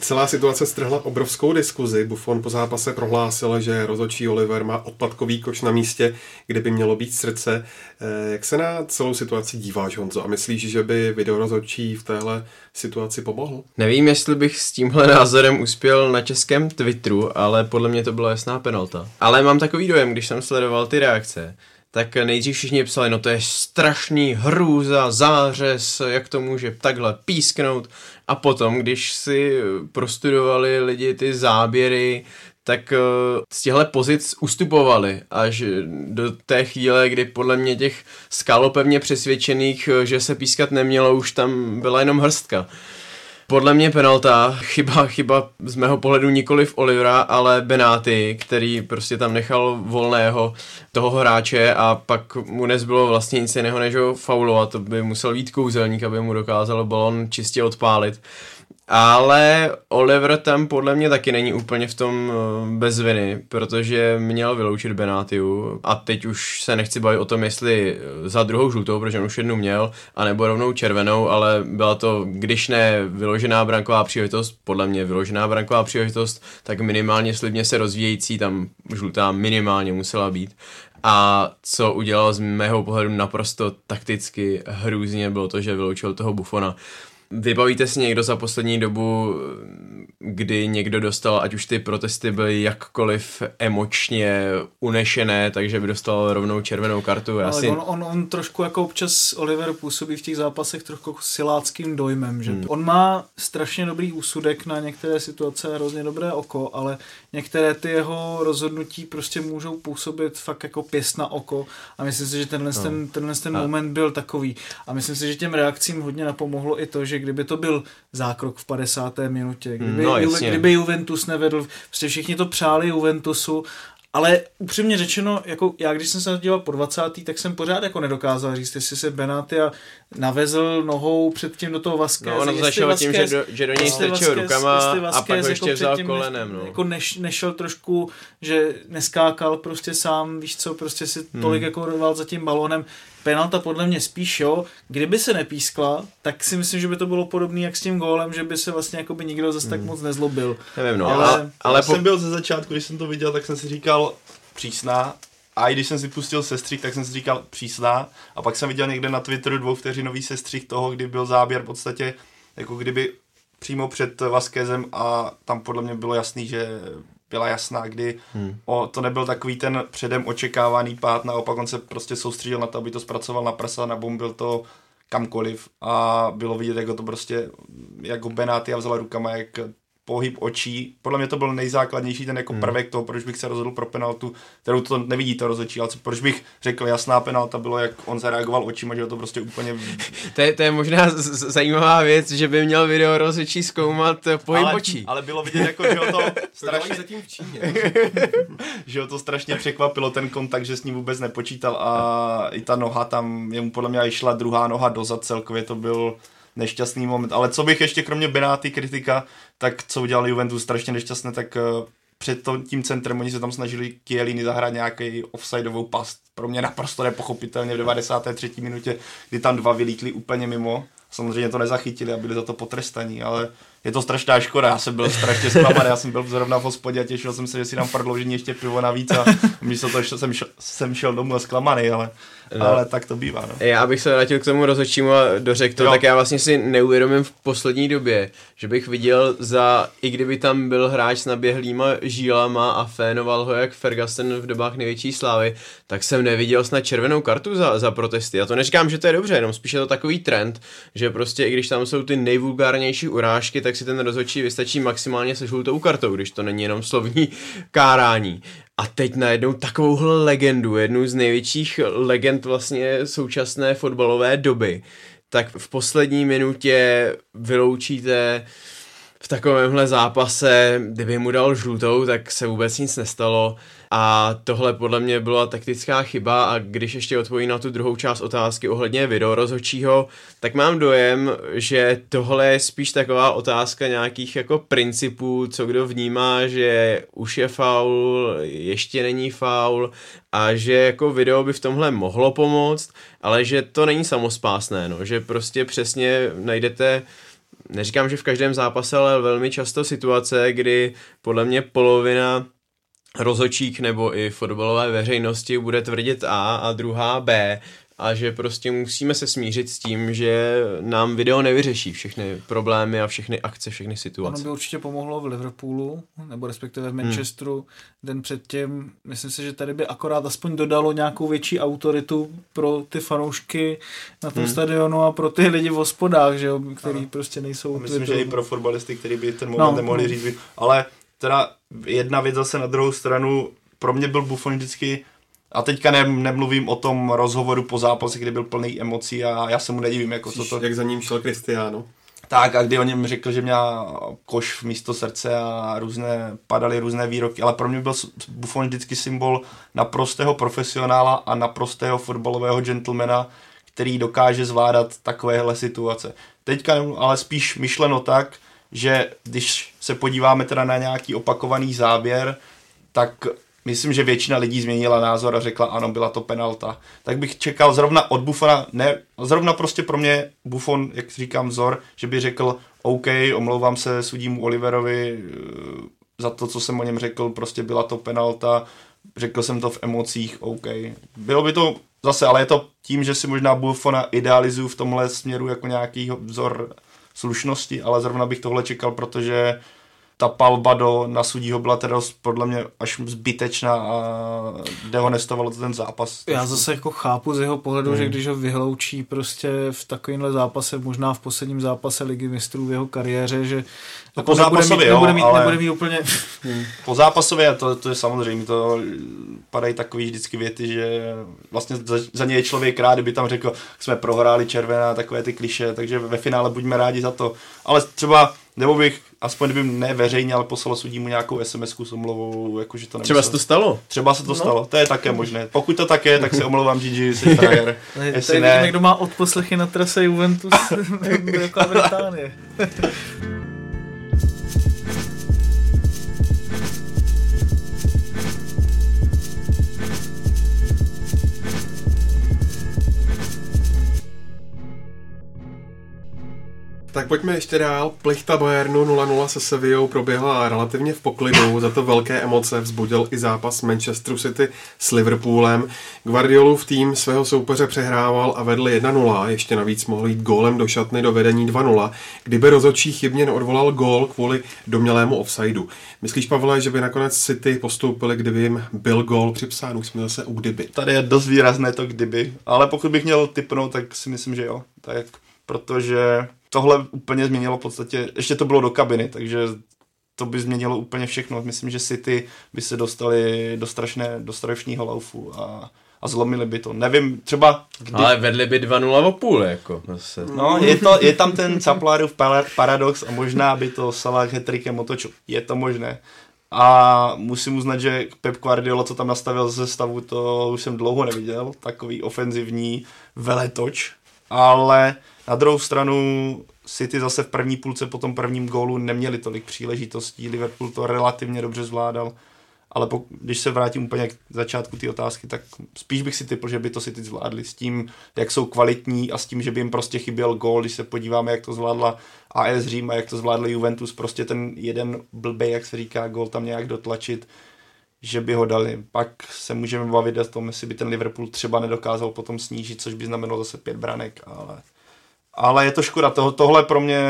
Celá situace strhla obrovskou diskuzi. Buffon po zápase prohlásil, že rozhodčí Oliver má odpadkový koč na místě, kde by mělo být srdce. Eh, jak se na celou situaci díváš, Honzo? A myslíš, že by videorozhodčí v téhle situaci pomohl? Nevím, jestli bych s tímhle názorem uspěl na českém Twitteru, ale podle mě to byla jasná penalta. Ale mám takový dojem, když jsem sledoval ty reakce, tak nejdřív všichni psali, no to je strašný hrůza, zářez, jak to může takhle písknout. A potom, když si prostudovali lidi ty záběry, tak eh, z těchto pozic ustupovali až do té chvíle, kdy podle mě těch skalopevně přesvědčených, eh, že se pískat nemělo, už tam byla jenom hrstka. Podle mě penalta, chyba, chyba z mého pohledu nikoli v Olivera, ale Benáty, který prostě tam nechal volného toho hráče a pak mu nezbylo vlastně nic jiného než ho faulovat, to by musel být kouzelník, aby mu dokázal balon čistě odpálit. Ale Oliver tam podle mě taky není úplně v tom eh, bez viny, protože měl vyloučit Benátiu a teď už se nechci bavit o tom, jestli eh, za druhou žlutou, protože on už jednu měl, anebo rovnou červenou, ale byla to, když ne vyložená branková příležitost, podle mě vyložená branková příležitost, tak minimálně slibně se rozvíjející, tam žlutá minimálně musela být. A co udělal z mého pohledu naprosto takticky hrůzně, bylo to, že vyloučil toho Bufona. Vybavíte si někdo za poslední dobu, kdy někdo dostal, ať už ty protesty byly jakkoliv emočně unešené, takže by dostal rovnou červenou kartu. Já Ale si... on, on, on trošku jako občas Oliver působí v těch zápasech trošku siláckým dojmem, že hmm. on má strašně dobrý úsudek na některé situace, hrozně dobré oko, ale některé ty jeho rozhodnutí prostě můžou působit fakt jako pěst na oko a myslím si, že tenhle, no. ten, tenhle ten moment byl takový a myslím si, že těm reakcím hodně napomohlo i to, že kdyby to byl zákrok v 50. minutě, kdyby, no, Juve, kdyby Juventus nevedl, prostě všichni to přáli Juventusu ale upřímně řečeno, jako já když jsem se díval po 20. tak jsem pořád jako nedokázal říct, jestli se Benatia navezl nohou předtím do toho Vasquez. No ono začalo tím, že do, že do něj strčil rukama a pak ho ještě jako vzal kolenem. No. Jako neš, nešel trošku, že neskákal prostě sám, víš co, prostě si hmm. tolik jako rval za tím balonem. Penalta podle mě spíš, jo. Kdyby se nepískla, tak si myslím, že by to bylo podobné jak s tím gólem, že by se vlastně jako by nikdo zase tak hmm. moc nezlobil. Nevím, no, ale, ale, ale po... jsem byl ze začátku, když jsem to viděl, tak jsem si říkal přísná, a i když jsem si pustil sestřih, tak jsem si říkal přísná. A pak jsem viděl někde na Twitteru dvou vteřinový sestřih toho, kdy byl záběr v podstatě, jako kdyby přímo před Vasquezem a tam podle mě bylo jasný, že byla jasná, kdy hmm. o, to nebyl takový ten předem očekávaný pád, naopak on se prostě soustředil na to, aby to zpracoval na prsa, nabombil to kamkoliv a bylo vidět, jako to prostě, jako Benáty a vzala rukama, jak pohyb očí. Podle mě to byl nejzákladnější ten jako hmm. prvek toho, proč bych se rozhodl pro penaltu, kterou to nevidí to rozhodčí, ale proč bych řekl jasná penalta bylo, jak on zareagoval očima, že to prostě úplně... to, je, to je možná z- zajímavá věc, že by měl video rozhodčí zkoumat eh, pohyb ale, očí. Ale bylo vidět jako, že ho to strašně... zatím v Číně. že ho to strašně překvapilo, ten kontakt, že s ním vůbec nepočítal a i ta noha tam, jemu podle mě šla druhá noha dozad, celkově to byl nešťastný moment. Ale co bych ještě kromě Benáty kritika, tak co udělal Juventus strašně nešťastné, tak uh, před to, tím centrem oni se tam snažili Kielini zahrát nějaký offsideovou past. Pro mě naprosto nepochopitelně v 93. minutě, kdy tam dva vylítli úplně mimo. Samozřejmě to nezachytili a byli za to potrestaní, ale je to strašná škoda. Já jsem byl strašně zklamaný, já jsem byl zrovna v hospodě a těšil jsem se, že si dám prodloužení ještě pivo navíc a místo toho jsem šel, jsem šel domů a zklamaný, ale No. Ale tak to bývá. No. Já bych se vrátil k tomu rozhodčímu a dořekl to, jo. tak já vlastně si neuvědomím v poslední době, že bych viděl za, i kdyby tam byl hráč s naběhlýma žílama a fénoval ho jak Ferguson v dobách největší slávy, tak jsem neviděl snad červenou kartu za, za protesty. Já to neříkám, že to je dobře, jenom spíš je to takový trend, že prostě i když tam jsou ty nejvulgárnější urážky, tak si ten rozhodčí vystačí maximálně se žlutou kartou, když to není jenom slovní kárání. A teď najednou takovouhle legendu, jednu z největších legend vlastně současné fotbalové doby, tak v poslední minutě vyloučíte v takovémhle zápase, kdyby mu dal žlutou, tak se vůbec nic nestalo. A tohle podle mě byla taktická chyba a když ještě odpovím na tu druhou část otázky ohledně video rozhodčího, tak mám dojem, že tohle je spíš taková otázka nějakých jako principů, co kdo vnímá, že už je faul, ještě není faul a že jako video by v tomhle mohlo pomoct, ale že to není samospásné, no, že prostě přesně najdete neříkám, že v každém zápase, ale velmi často situace, kdy podle mě polovina rozočík nebo i fotbalové veřejnosti bude tvrdit A a druhá B a že prostě musíme se smířit s tím, že nám video nevyřeší všechny problémy a všechny akce, všechny situace. Ono by určitě pomohlo v Liverpoolu, nebo respektive v Manchesteru hmm. den předtím. Myslím si, že tady by akorát aspoň dodalo nějakou větší autoritu pro ty fanoušky na tom hmm. stadionu a pro ty lidi v hospodách, že jo, který ano. prostě nejsou... Myslím, že i pro fotbalisty, kteří by ten moment no, nemohli no. říct. Ale teda jedna věc zase na druhou stranu, pro mě byl Buffon vždycky a teďka ne, nemluvím o tom rozhovoru po zápase, kdy byl plný emocí a já se mu nedivím, jako co to... Jak za ním šel Cristiano. Tak a kdy o něm řekl, že měl koš v místo srdce a různé, padaly různé výroky, ale pro mě byl Buffon vždycky symbol naprostého profesionála a naprostého fotbalového gentlemana, který dokáže zvládat takovéhle situace. Teďka ale spíš myšleno tak, že když se podíváme teda na nějaký opakovaný záběr, tak myslím, že většina lidí změnila názor a řekla, ano, byla to penalta. Tak bych čekal zrovna od Buffona, ne, zrovna prostě pro mě Buffon, jak říkám, vzor, že by řekl, OK, omlouvám se sudímu Oliverovi eh, za to, co jsem o něm řekl, prostě byla to penalta, řekl jsem to v emocích, OK. Bylo by to zase, ale je to tím, že si možná Buffona idealizuju v tomhle směru jako nějaký vzor slušnosti, ale zrovna bych tohle čekal, protože ta palba do na sudího byla teda podle mě až zbytečná a dehonestovalo to ten zápas. Já zase jako chápu z jeho pohledu, hmm. že když ho vyhloučí prostě v takovémhle zápase, možná v posledním zápase ligy mistrů v jeho kariéře, že to jako po zápasově, nebude mít, jo, nebude mít, nebude mít úplně... Hmm. Po zápasově, to, to je samozřejmě, to padají takový vždycky věty, že vlastně za, za něj je člověk rád, kdyby tam řekl, jsme prohráli červená, takové ty kliše, takže ve finále buďme rádi za to. Ale třeba nebo bych, aspoň kdyby ne veřejně, ale poslal mu nějakou sms s omluvou, jakože to Třeba se to stalo. Třeba se to no. stalo, to je také možné. Pokud to tak je, tak se omlouvám Gigi, jsi frajer. Jestli ne... Někdo má odposlechy na trase Juventus jako Británie. Tak pojďme ještě dál. Plichta Bayernu 0-0 se Sevillou proběhla relativně v poklidu, za to velké emoce vzbudil i zápas Manchesteru City s Liverpoolem. Guardiolův tým svého soupeře přehrával a vedl 1-0, ještě navíc mohl jít gólem do šatny do vedení 2-0, kdyby rozočí chybně neodvolal gól kvůli domělému offsideu. Myslíš, Pavle, že by nakonec City postoupili, kdyby jim byl gól připsán? Už jsme zase u kdyby. Tady je dost výrazné to kdyby, ale pokud bych měl typnout, tak si myslím, že jo. Tak, protože tohle úplně změnilo v podstatě, ještě to bylo do kabiny, takže to by změnilo úplně všechno. Myslím, že City by se dostali do strašné, do strašného laufu a, a zlomili by to. Nevím, třeba... Kdy... Ale vedli by 2-0 o půl, jako. Zase. No, je, to, je tam ten Caplarův paradox a možná by to Salah hetrikem otočil. Je to možné. A musím uznat, že Pep Guardiola, co tam nastavil ze stavu, to už jsem dlouho neviděl. Takový ofenzivní veletoč. Ale na druhou stranu City zase v první půlce po tom prvním gólu neměli tolik příležitostí, Liverpool to relativně dobře zvládal, ale po, když se vrátím úplně k začátku té otázky, tak spíš bych si typl, že by to City zvládli s tím, jak jsou kvalitní a s tím, že by jim prostě chyběl gól, když se podíváme, jak to zvládla AS Řím a jak to zvládl Juventus, prostě ten jeden blbej, jak se říká, gól tam nějak dotlačit, že by ho dali. Pak se můžeme bavit o tom, jestli by ten Liverpool třeba nedokázal potom snížit, což by znamenalo zase pět branek, ale ale je to škoda, to, tohle pro mě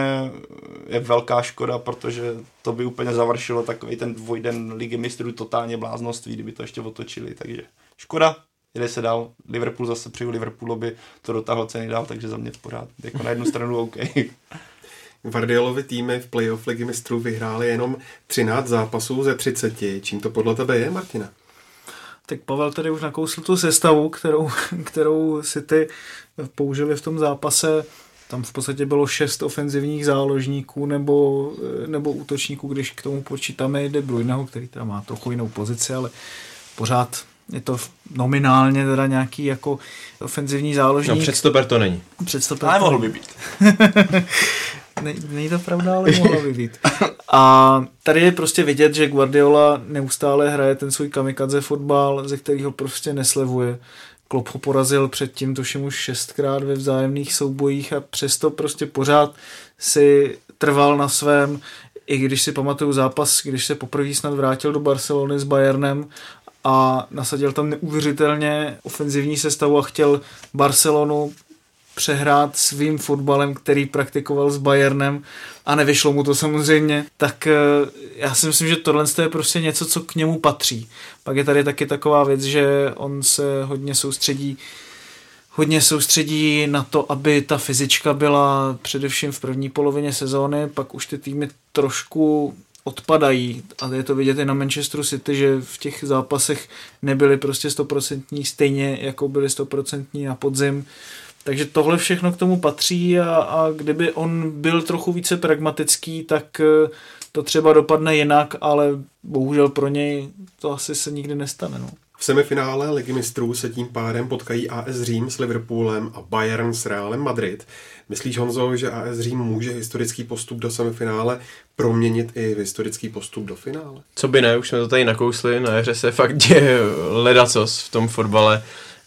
je velká škoda, protože to by úplně završilo takový ten dvojden ligy mistrů totálně bláznoství, kdyby to ještě otočili, takže škoda, jde se dál, Liverpool zase přeju Liverpoolu, by to dotáhl ceny dál, takže za mě v pořád, jako na jednu stranu OK. Guardiolovi týmy v playoff ligy mistrů vyhráli jenom 13 zápasů ze 30. Čím to podle tebe je, Martina? Tak Pavel tady už nakousl tu sestavu, kterou, kterou si ty použili v tom zápase tam v podstatě bylo šest ofenzivních záložníků nebo, nebo útočníků, když k tomu počítáme De Bruyneho, který tam má trochu jinou pozici, ale pořád je to nominálně teda nějaký jako ofenzivní záložník. No předstoper to není. Předstoper ale mohl by být. ne, není to pravda, ale mohlo by být. A tady je prostě vidět, že Guardiola neustále hraje ten svůj kamikadze fotbal, ze kterého prostě neslevuje. Klopp ho porazil předtím, tuším už šestkrát ve vzájemných soubojích a přesto prostě pořád si trval na svém, i když si pamatuju zápas, když se poprvé snad vrátil do Barcelony s Bayernem a nasadil tam neuvěřitelně ofenzivní sestavu a chtěl Barcelonu přehrát svým fotbalem, který praktikoval s Bayernem a nevyšlo mu to samozřejmě, tak eh, já si myslím, že tohle je prostě něco, co k němu patří. Pak je tady taky taková věc, že on se hodně soustředí hodně soustředí na to, aby ta fyzička byla především v první polovině sezóny, pak už ty týmy trošku odpadají a je to vidět i na Manchesteru City, že v těch zápasech nebyly prostě stoprocentní stejně jako byly stoprocentní na podzim takže tohle všechno k tomu patří a, a kdyby on byl trochu více pragmatický, tak eh, to třeba dopadne jinak, ale bohužel pro něj to asi se nikdy nestane. No. V semifinále Ligy mistrů se tím pádem potkají AS Řím s Liverpoolem a Bayern s Realem Madrid. Myslíš, Honzo, že AS Řím může historický postup do semifinále proměnit i v historický postup do finále? Co by ne, už jsme to tady nakousli, na jaře se fakt děje ledacos v tom fotbale.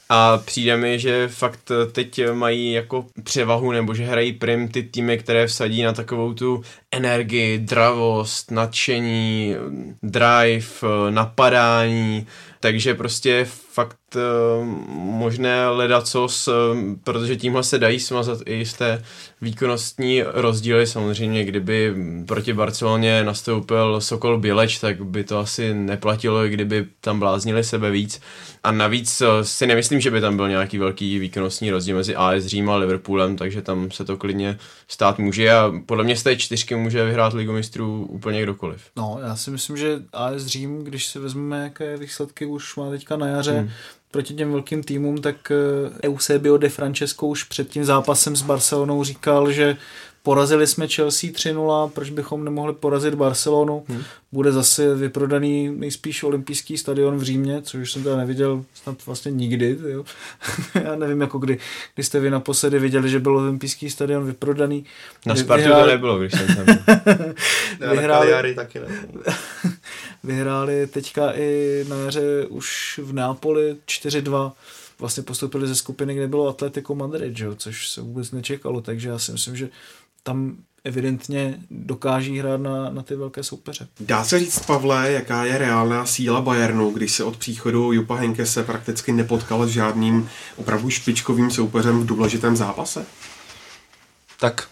A přijde mi, že fakt teď mají jako převahu, nebo že hrají prim ty týmy, které vsadí na takovou tu energii, dravost, nadšení, drive, napadání, takže prostě fakt uh, možné ledacos, uh, protože tímhle se dají smazat i z té výkonnostní rozdíly. Samozřejmě, kdyby proti Barceloně nastoupil Sokol Běleč, tak by to asi neplatilo, kdyby tam bláznili sebe víc. A navíc uh, si nemyslím, že by tam byl nějaký velký výkonnostní rozdíl mezi AS Řím a Liverpoolem, takže tam se to klidně stát může a podle mě z té čtyřky může vyhrát ligu mistrů úplně kdokoliv. No, já si myslím, že AS Řím, když si vezmeme, jaké výsledky už má teďka na jaře, hmm proti těm velkým týmům, tak eh, Eusebio de Francesco už před tím zápasem s Barcelonou říkal, že Porazili jsme Chelsea 3-0, proč bychom nemohli porazit Barcelonu? Hmm. Bude zase vyprodaný nejspíš olympijský stadion v Římě, což jsem teda neviděl snad vlastně nikdy. Jo. Já nevím, jako kdy, kdy jste vy naposledy viděli, že byl olympijský stadion vyprodaný. Na Spartu vyhráli... to nebylo, když jsem tam vyhráli... taky ne. vyhráli teďka i na jaře už v Nápoli 4-2 vlastně postoupili ze skupiny, kde bylo Atletico Madrid, že? což se vůbec nečekalo, takže já si myslím, že tam evidentně dokáží hrát na, na ty velké soupeře. Dá se říct, Pavle, jaká je reálná síla Bayernu, když se od příchodu Jupa Henkese prakticky nepotkal s žádným opravdu špičkovým soupeřem v důležitém zápase? Tak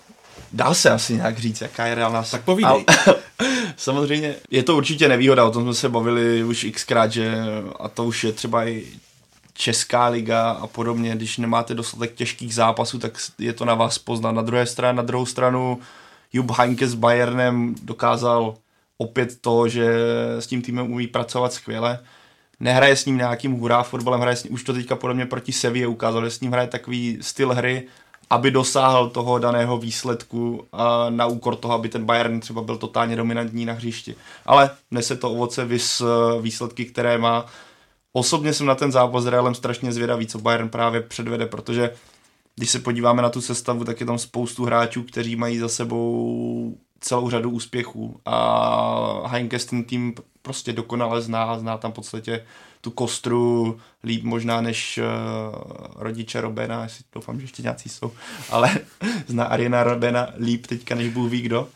dá se asi nějak říct, jaká je reálná Tak povídej. samozřejmě je to určitě nevýhoda, o tom jsme se bavili už xkrát, že a to už je třeba i Česká liga a podobně, když nemáte dostatek těžkých zápasů, tak je to na vás poznat. Na druhé straně, na druhou stranu Jupp Heynckes s Bayernem dokázal opět to, že s tím týmem umí pracovat skvěle. Nehraje s ním nějakým hurá fotbalem, hraje s ním, už to teďka podle mě proti Sevě ukázal, že s ním hraje takový styl hry, aby dosáhl toho daného výsledku a na úkor toho, aby ten Bayern třeba byl totálně dominantní na hřišti. Ale nese to ovoce vys výsledky, které má. Osobně jsem na ten zápas s Realem strašně zvědavý, co Bayern právě předvede, protože když se podíváme na tu sestavu, tak je tam spoustu hráčů, kteří mají za sebou celou řadu úspěchů a Heinkes ten tým prostě dokonale zná, zná tam v podstatě tu kostru líp možná než uh, rodiče Robena, jestli doufám, že ještě nějací jsou, ale zná Ariana Robena líp teďka než Bůh ví kdo.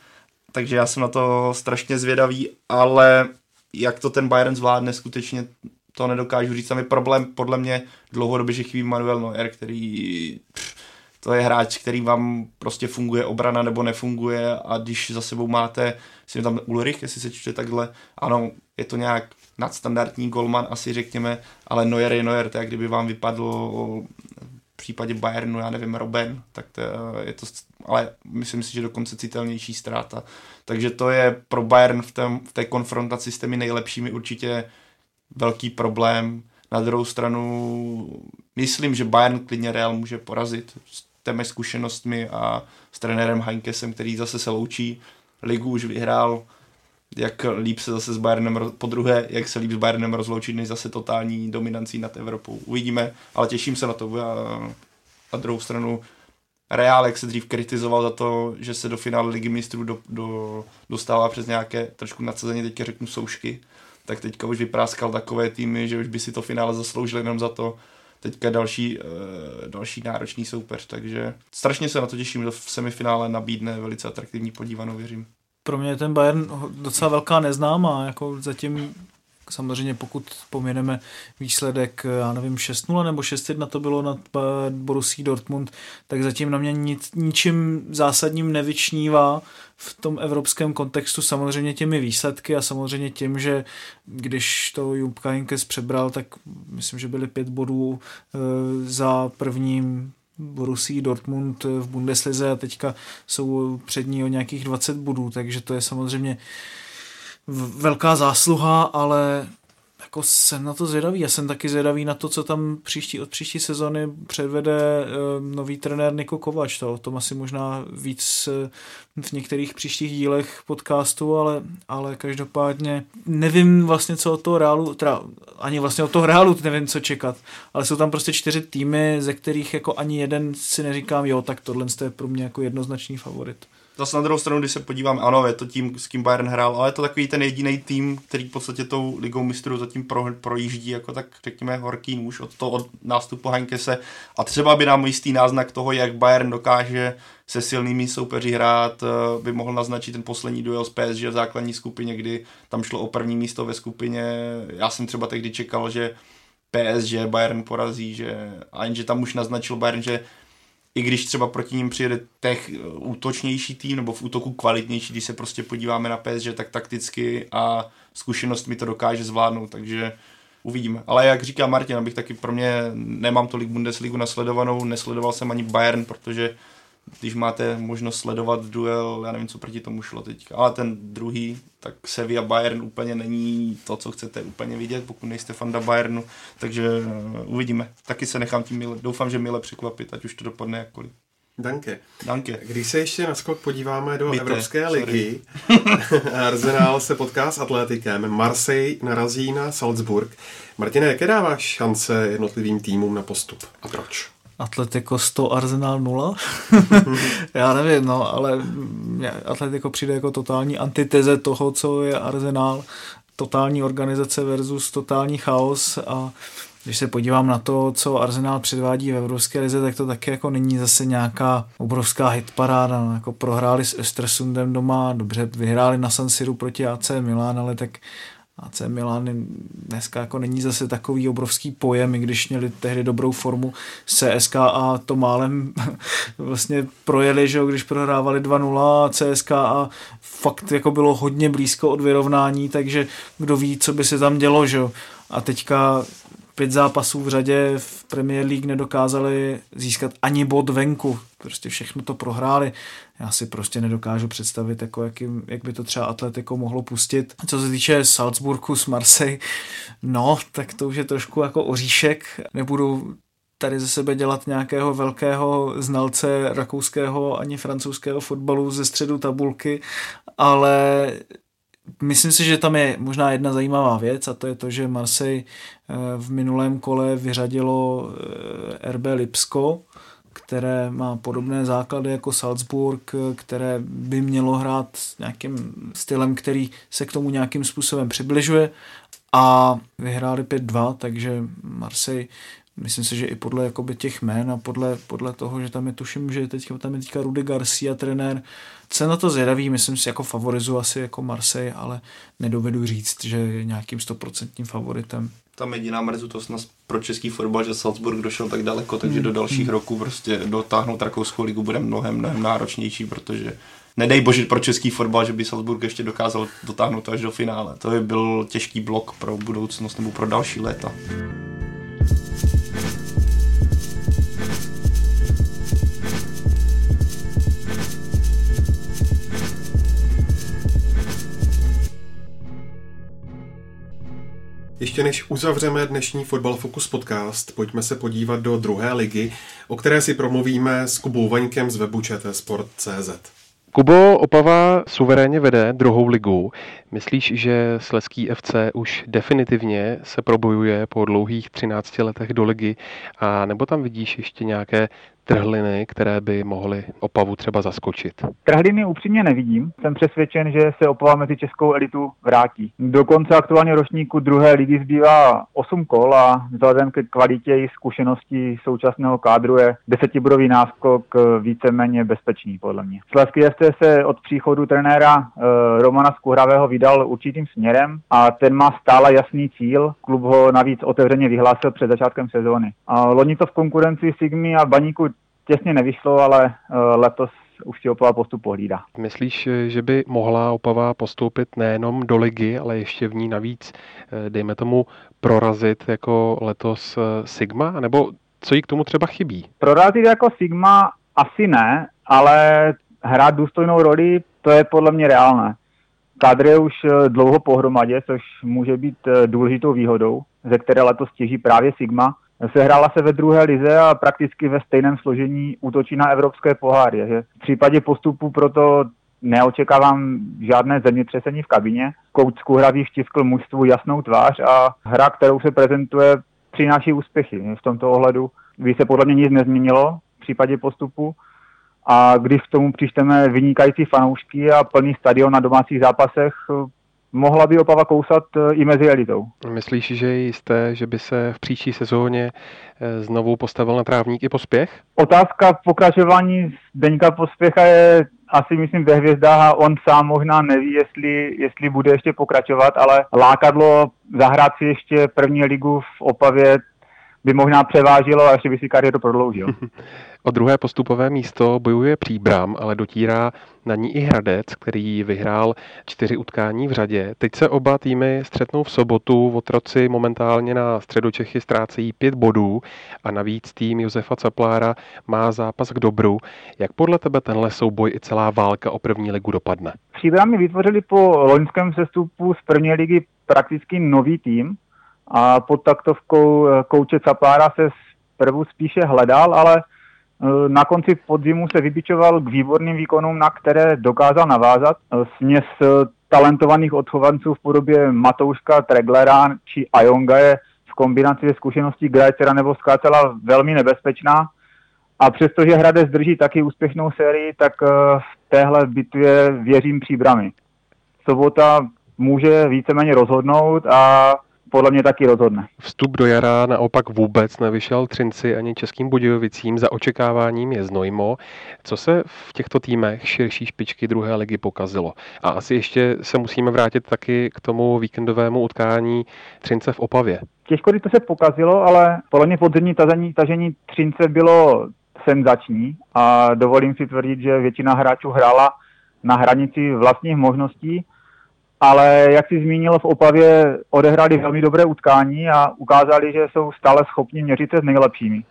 Takže já jsem na to strašně zvědavý, ale jak to ten Bayern zvládne, skutečně to nedokážu říct. Tam je problém podle mě dlouhodobě, že chybí Manuel Neuer, který pff, to je hráč, který vám prostě funguje obrana nebo nefunguje a když za sebou máte, si tam Ulrich, jestli se čte takhle, ano, je to nějak nadstandardní golman, asi řekněme, ale Neuer je Neuer, tak kdyby vám vypadl v případě Bayernu, já nevím, Robben, tak to je to, ale myslím si, že dokonce citelnější ztráta. Takže to je pro Bayern v, tém, v té konfrontaci s těmi nejlepšími určitě velký problém. Na druhou stranu myslím, že Bayern klidně Real může porazit těmi zkušenostmi a s trenérem Heinkesem, který zase se loučí. Ligu už vyhrál, jak líp se zase s Bayernem, po druhé, jak se líp s Bayernem rozloučit, než zase totální dominancí nad Evropou. Uvidíme, ale těším se na to. A na druhou stranu Real, jak se dřív kritizoval za to, že se do finále ligy mistrů do, do, dostává přes nějaké trošku nadsazeně, teďka řeknu soušky, tak teďka už vypráskal takové týmy, že už by si to finále zasloužili jenom za to, teďka další, uh, další náročný soupeř, takže strašně se na to těším, že v semifinále nabídne velice atraktivní podívanou, věřím. Pro mě je ten Bayern docela velká neznámá, jako zatím samozřejmě pokud poměneme výsledek, já nevím, 6-0 nebo 6-1 to bylo nad Borussí Dortmund, tak zatím na mě nic, ničím zásadním nevyčnívá v tom evropském kontextu samozřejmě těmi výsledky a samozřejmě tím, že když to Juppka Hinkes přebral, tak myslím, že byly pět bodů e, za prvním Borusí Dortmund v Bundeslize a teďka jsou před ní o nějakých 20 bodů, takže to je samozřejmě velká zásluha, ale jako jsem na to zvědavý. Já jsem taky zvědavý na to, co tam příští, od příští sezony předvede uh, nový trenér Niko Kovač. To o tom asi možná víc uh, v některých příštích dílech podcastu, ale, ale každopádně nevím vlastně, co od toho reálu, teda ani vlastně od toho reálu nevím, co čekat, ale jsou tam prostě čtyři týmy, ze kterých jako ani jeden si neříkám, jo, tak tohle je pro mě jako jednoznačný favorit. Zase na druhou stranu, když se podívám, ano, je to tím, s kým Bayern hrál, ale je to takový ten jediný tým, který v podstatě tou ligou mistrů zatím pro, projíždí, jako tak řekněme horký nůž od toho od nástupu Heinkese a třeba by nám jistý náznak toho, jak Bayern dokáže se silnými soupeři hrát, eh, by mohl naznačit ten poslední duel s PSG v základní skupině, kdy tam šlo o první místo ve skupině. Já jsem třeba tehdy čekal, že PSG Bayern porazí, že, a jenže tam už naznačil Bayern, že i když třeba proti ním přijede těch eh, útočnější tým nebo v útoku kvalitnější, když se prostě podíváme na PSG, tak takticky a zkušenost mi to dokáže zvládnout, takže uvidíme. Ale jak říká Martin, abych taky pro mě nemám tolik Bundesligu nasledovanou, nesledoval jsem ani Bayern, protože když máte možnost sledovat duel, já nevím, co proti tomu šlo teď, ale ten druhý, tak Sevilla Bayern úplně není to, co chcete úplně vidět, pokud nejste fanda Bayernu, takže uh, uvidíme. Taky se nechám tím mile, doufám, že mile překvapit, ať už to dopadne jakkoliv. Danke. Danke. Když se ještě na skok podíváme do Víte, Evropské sorry. ligy, Arsenal se potká s Atletikem, Marseille narazí na Salzburg. Martine, jaké dáváš šance jednotlivým týmům na postup a proč? Atletico 100, Arsenal 0. Já nevím, no, ale Atletico přijde jako totální antiteze toho, co je Arsenal. Totální organizace versus totální chaos a když se podívám na to, co Arsenal předvádí v Evropské lize, tak to taky jako není zase nějaká obrovská hitparáda. No, jako prohráli s Östersundem doma, dobře vyhráli na San Siru proti AC Milan, ale tak AC Milan dneska jako není zase takový obrovský pojem, i když měli tehdy dobrou formu CSK a to málem vlastně projeli, že jo, když prohrávali 2-0 a CSK a fakt jako bylo hodně blízko od vyrovnání, takže kdo ví, co by se tam dělo, že jo. A teďka pět zápasů v řadě v Premier League nedokázali získat ani bod venku. Prostě všechno to prohráli. Já si prostě nedokážu představit, jako jak, jim, jak by to třeba Atletico mohlo pustit. Co se týče Salzburgu s Marseille, no, tak to už je trošku jako oříšek. Nebudu tady ze sebe dělat nějakého velkého znalce rakouského ani francouzského fotbalu ze středu tabulky, ale myslím si, že tam je možná jedna zajímavá věc a to je to, že Marseille eh, v minulém kole vyřadilo eh, RB Lipsko, které má podobné základy jako Salzburg, které by mělo hrát nějakým stylem, který se k tomu nějakým způsobem přibližuje a vyhráli 5-2, takže Marseille myslím si, že i podle jakoby těch jmén a podle, podle toho, že tam je tuším, že teď tam je teďka Rudy Garcia trenér, jsem na to zvědavý, myslím si jako favorizu asi jako Marseille, ale nedovedu říct, že je nějakým stoprocentním favoritem. Tam jediná mrzutostnost pro český fotbal, že Salzburg došel tak daleko, takže hmm. do dalších hmm. roků prostě dotáhnout rakouskou ligu bude mnohem, mnohem náročnější, protože nedej bože pro český fotbal, že by Salzburg ještě dokázal dotáhnout až do finále. To by byl těžký blok pro budoucnost nebo pro další léta. Ještě než uzavřeme dnešní Fotbal Focus podcast, pojďme se podívat do druhé ligy, o které si promluvíme s Kubou Vaňkem z webu Sport.cz. Kubo Opava suverénně vede druhou ligu. Myslíš, že Sleský FC už definitivně se probojuje po dlouhých 13 letech do ligy a nebo tam vidíš ještě nějaké trhliny, které by mohly Opavu třeba zaskočit? Trhliny upřímně nevidím. Jsem přesvědčen, že se Opava mezi českou elitu vrátí. Do konce aktuálně ročníku druhé ligy zbývá 8 kol a vzhledem ke kvalitě i zkušenosti současného kádru je desetibodový náskok víceméně bezpečný, podle mě. Slezský FC se od příchodu trenéra e, Romana Skuhravého vydal určitým směrem a ten má stále jasný cíl. Klub ho navíc otevřeně vyhlásil před začátkem sezóny. A loni to v konkurenci Sigmy a Baníku těsně nevyšlo, ale eh, letos už si Opava postup pohlídá. Myslíš, že by mohla Opava postoupit nejenom do ligy, ale ještě v ní navíc, eh, dejme tomu, prorazit jako letos eh, Sigma? Nebo co jí k tomu třeba chybí? Prorazit jako Sigma asi ne, ale hrát důstojnou roli, to je podle mě reálné. Kadr je už dlouho pohromadě, což může být důležitou výhodou, ze které letos těží právě Sigma. Sehrála se ve druhé lize a prakticky ve stejném složení útočí na evropské poháry. Že v případě postupu proto neočekávám žádné zemětřesení v kabině. Kouč Skuhravý vtiskl mužstvu jasnou tvář a hra, kterou se prezentuje, přináší úspěchy. V tomto ohledu by se podle mě nic nezměnilo v případě postupu. A když k tomu přičteme vynikající fanoušky a plný stadion na domácích zápasech, mohla by Opava kousat e, i mezi elitou. Myslíš, že je jisté, že by se v příští sezóně e, znovu postavil na trávník i pospěch? Otázka pokračování Deňka Pospěcha je asi myslím ve hvězdách a on sám možná neví, jestli, jestli bude ještě pokračovat, ale lákadlo zahrát si ještě první ligu v Opavě by možná převážilo a ještě by si kariéru prodloužil. O druhé postupové místo bojuje Příbram, ale dotírá na ní i Hradec, který vyhrál čtyři utkání v řadě. Teď se oba týmy střetnou v sobotu. Otroci momentálně na středočechy ztrácejí pět bodů a navíc tým Josefa Caplára má zápas k dobru. Jak podle tebe tenhle souboj i celá válka o první ligu dopadne? Příbrami vytvořili po loňském sestupu z první ligy prakticky nový tým a pod taktovkou kouče Caplára se zprvu spíše hledal, ale Eh, na konci podzimu se vybičoval k výborným výkonům, na které dokázal navázat. Eh, směs eh, talentovaných odchovanců v podobě Matouška, Treglera či Ajonga je v kombinaci se zkušeností Grajcera nebo Skácela velmi nebezpečná. A přestože Hradec drží taky úspěšnou sérii, tak v téhle bitvě věřím příbrami. Sobota může víceméně rozhodnout a podle mě taky rozhodne. Vstup do jara naopak vůbec nevyšel Třinci ani Českým Budějovicím. Za očekáváním je Znojmo. Co se v těchto týmech širší špičky druhé ligy pokazilo? A asi ještě se musíme vrátit taky k tomu víkendovému utkání Třince v Opavě. Těžko to se pokazilo, ale podle mě podzemní tažení, tažení Třince bylo senzační a dovolím si tvrdit, že většina hráčů hrála na hranici vlastních možností ale jak si zmínil, v Opavě odehráli velmi dobré utkání a ukázali, že jsou stále schopni měřit se s nejlepšími.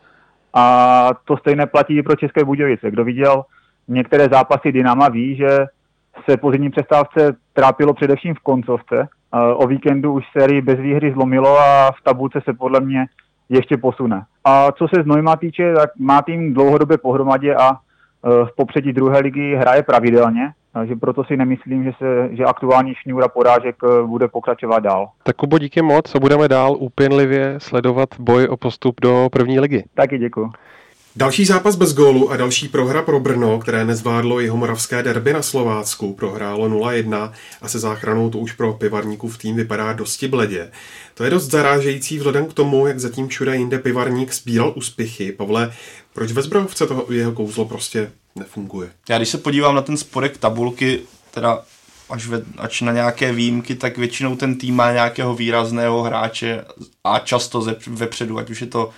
A to stejné platí i pro České Budějovice. Kdo viděl některé zápasy Dynama ví, že se po zimní přestávce trápilo především v koncovce. O víkendu už sérii bez výhry zlomilo a v tabulce se podle mě ještě posune. A co se z Nojma týče, tak má tým dlouhodobě pohromadě a e, v popředí druhé ligy hraje pravidelně, takže proto si nemyslím, že, se, že aktuální šňůra porážek e, bude pokračovat dál. Tak Kubo, díky moc a budeme dál úpěnlivě sledovat boj o postup do první ligy. Taky děkuji. Další zápas bez gólu a další prohra pro Brno, které nezvládlo jeho moravské derby na Slovácku, prohrálo 0-1 a se záchranou to už pro pivarníkův tým vypadá dosti bledě. To je dost zarážející vzhledem k tomu, jak zatím všude jinde pivarník sbíral úspěchy. Pavle, proč ve Zbrojovce toho jeho kouzlo prostě nefunguje? Já když se podívám na ten spodek tabulky, teda až, ve, až na nějaké výjimky, tak většinou ten tým má nějakého výrazného hráče a často ze, vepředu, ať už je to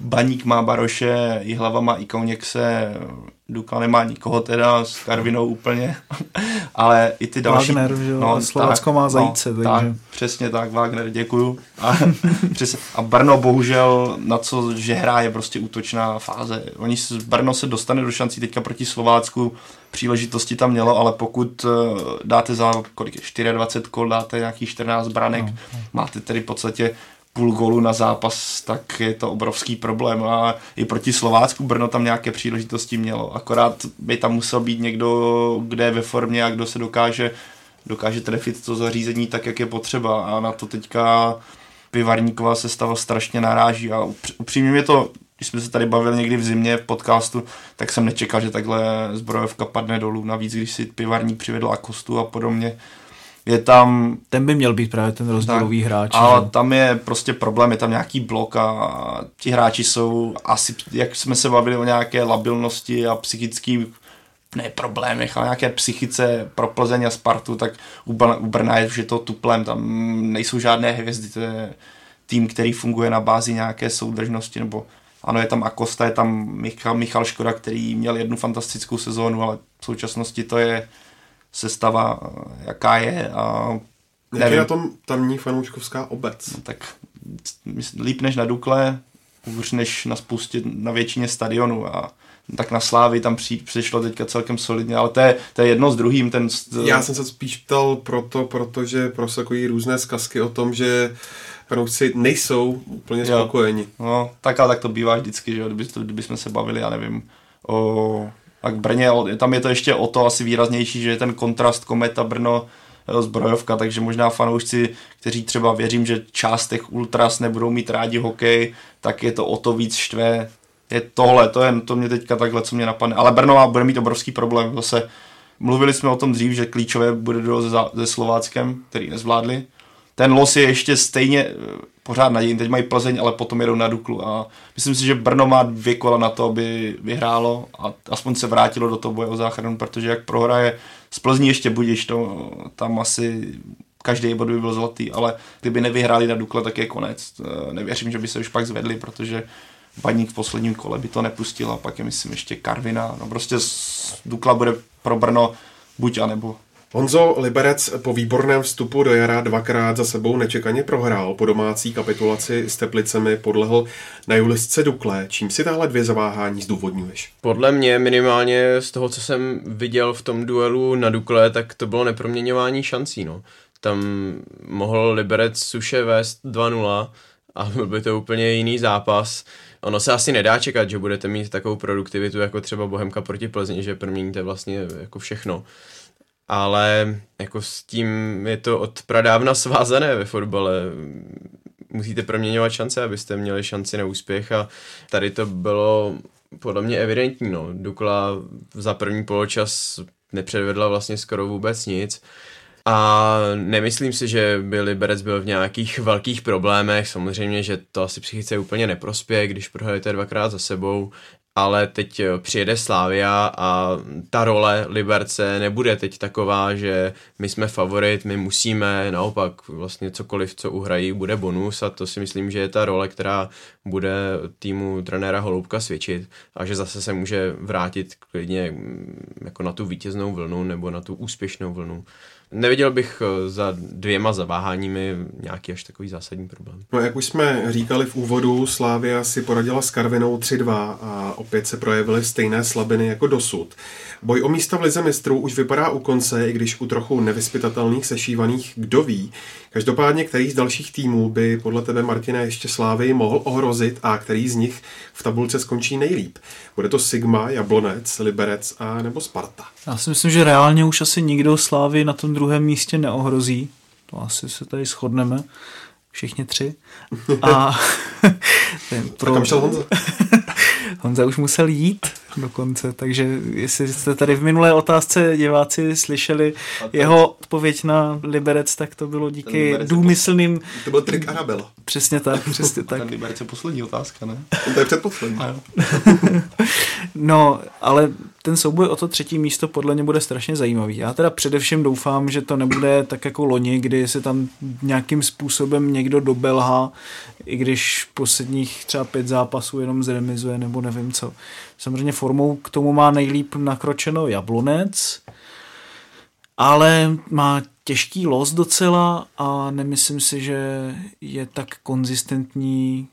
Baník má Baroše, Jihlava má Ikauněkse, Duka nemá nikoho teda s Karvinou úplně, ale i ty další. Wagner, že jo, no, Slovácko má no, zajíce. No, takže... tak, přesně tak, Wagner, děkuju. A, přes, a Brno bohužel na co, že hra je prostě útočná fáze. Oni, Brno se dostane do šancí teďka proti Slovácku, příležitosti tam mělo, ale pokud eh, dáte za kolik je, 24 kol, dáte nějaký 14 branek, no, no. máte tedy v podstatě půl gólu na zápas, tak je to obrovský problém. A i proti Slovácku Brno tam nějaké příležitosti mělo. Akorát by tam musel být někdo, kde je ve formě a kdo se dokáže, dokáže trefit to zařízení tak, jak je potřeba. A na to teďka Pivarníková se stava strašně naráží a upřímně mě to, když jsme se tady bavili někdy v zimě v podcastu, tak jsem nečekal, že takhle zbrojovka padne dolů. Navíc, když si Pivarník přivedl Akostu a podobně, je tam... Ten by měl být právě ten rozdílový hráč. Ale že? tam je prostě problém, je tam nějaký blok a ti hráči jsou asi, jak jsme se bavili o nějaké labilnosti a psychický ne problémech, ale nějaké psychice pro Plzeň a Spartu, tak u, u Brna je už je to tuplem, tam nejsou žádné hvězdy, to je tým, který funguje na bázi nějaké soudržnosti, nebo ano, je tam Akosta, je tam Michal, Michal Škoda, který měl jednu fantastickou sezónu, ale v současnosti to je sestava, jaká je. A nevím. Jak je na tom tamní fanouškovská obec? No, tak líp než na Dukle, hůř než na spoustě, na většině stadionu a tak na Slávy tam při, přišlo teďka celkem solidně, ale to je, to je jedno s druhým. Ten... Já jsem se spíš ptal proto, protože prosakují různé zkazky o tom, že fanoušci nejsou úplně spokojeni. No, tak ale tak to bývá vždycky, že jo, kdyby, kdyby jsme se bavili, já nevím, o a k Brně, tam je to ještě o to asi výraznější, že je ten kontrast Kometa Brno eh, zbrojovka, takže možná fanoušci, kteří třeba věřím, že část těch ultras nebudou mít rádi hokej, tak je to o to víc štve. Je tohle, to je to mě teďka takhle, co mě napadne. Ale Brno bude mít obrovský problém. Zase mluvili jsme o tom dřív, že klíčové bude do se, se Slováckem, který nezvládli. Ten los je ještě stejně eh, pořád nadějný. Teď mají Plzeň, ale potom jedou na Duklu a myslím si, že Brno má dvě kola na to, aby vyhrálo a aspoň se vrátilo do toho boje o záchranu, protože jak prohraje z Plzní ještě budíš, to tam asi každý bod by byl zlatý, ale kdyby nevyhráli na Dukle, tak je konec. Eh, nevěřím, že by se už pak zvedli, protože Baník v posledním kole by to nepustil a pak je myslím ještě Karvina. No prostě Dukla bude pro Brno buď a nebo. Honzo Liberec po výborném vstupu do jara dvakrát za sebou nečekaně prohrál. Po domácí kapitulaci s Teplicemi podlehl na Julisce Dukle. Čím si tahle dvě zaváhání zdůvodňuješ? Podle mě minimálně z toho, co jsem viděl v tom duelu na Dukle, tak to bylo neproměňování šancí. No. Tam mohl Liberec suše vést 2-0 a byl by to úplně jiný zápas. Ono se asi nedá čekat, že budete mít takovou produktivitu jako třeba Bohemka proti Plzni, že proměníte vlastně jako všechno ale jako s tím je to od pradávna svázané ve fotbale. Musíte proměňovat šance, abyste měli šanci na úspěch a tady to bylo podle mě evidentní. No. Dukla za první poločas nepředvedla vlastně skoro vůbec nic. A nemyslím si, že by Liberec byl v nějakých velkých problémech. Samozřejmě, že to asi psychice úplně neprospěje, když prohrajete dvakrát za sebou, ale teď eh, přijede Slávia a ta role Liberce nebude teď taková, že my jsme favorit, my musíme, naopak vlastně cokoliv, co uhrají, bude bonus a to si myslím, že je ta role, která bude týmu trenéra Holoubka svědčit a že zase se může vrátit klidně mm, jako na tu vítěznou vlnu nebo na tu úspěšnou vlnu neviděl bych eh, za dvěma zaváháními nějaký až takový zásadní problém. No jak už jsme říkali v úvodu, Slávia si poradila s Karvinou 3-2 a opět se projevily stejné slabiny jako dosud. Boj o místa v Lize mistrů už vypadá u konce, i když u trochu nevyspytatelných sešívaných kdo ví. Každopádně, který z dalších týmů by podle tebe, Martina, ještě Slávy mohl ohrozit a který z nich v tabulce skončí nejlíp? Bude to Sigma, Jablonec, Liberec a nebo Sparta? Já si myslím, že reálně už asi nikdo Slávy na tom druhém místě neohrozí. To asi se tady shodneme. Všichni tři. A ten pro... Kam šel Honza? Honza už musel jít dokonce, takže jestli jste tady v minulé otázce diváci slyšeli jeho odpověď na Liberec, tak to bylo díky důmyslným... To byl trik Arabela. Přesně tak, přesně tak. Ten Liberec je poslední otázka, ne? To je předposlední. no, ale ten souboj o to třetí místo podle mě bude strašně zajímavý. Já teda především doufám, že to nebude tak jako loni, kdy se tam nějakým způsobem někdo dobelhá, i když posledních třeba pět zápasů jenom zremizuje nebo nevím co. Samozřejmě formou k tomu má nejlíp nakročeno Jablonec, ale má těžký los docela a nemyslím si, že je tak konzistentní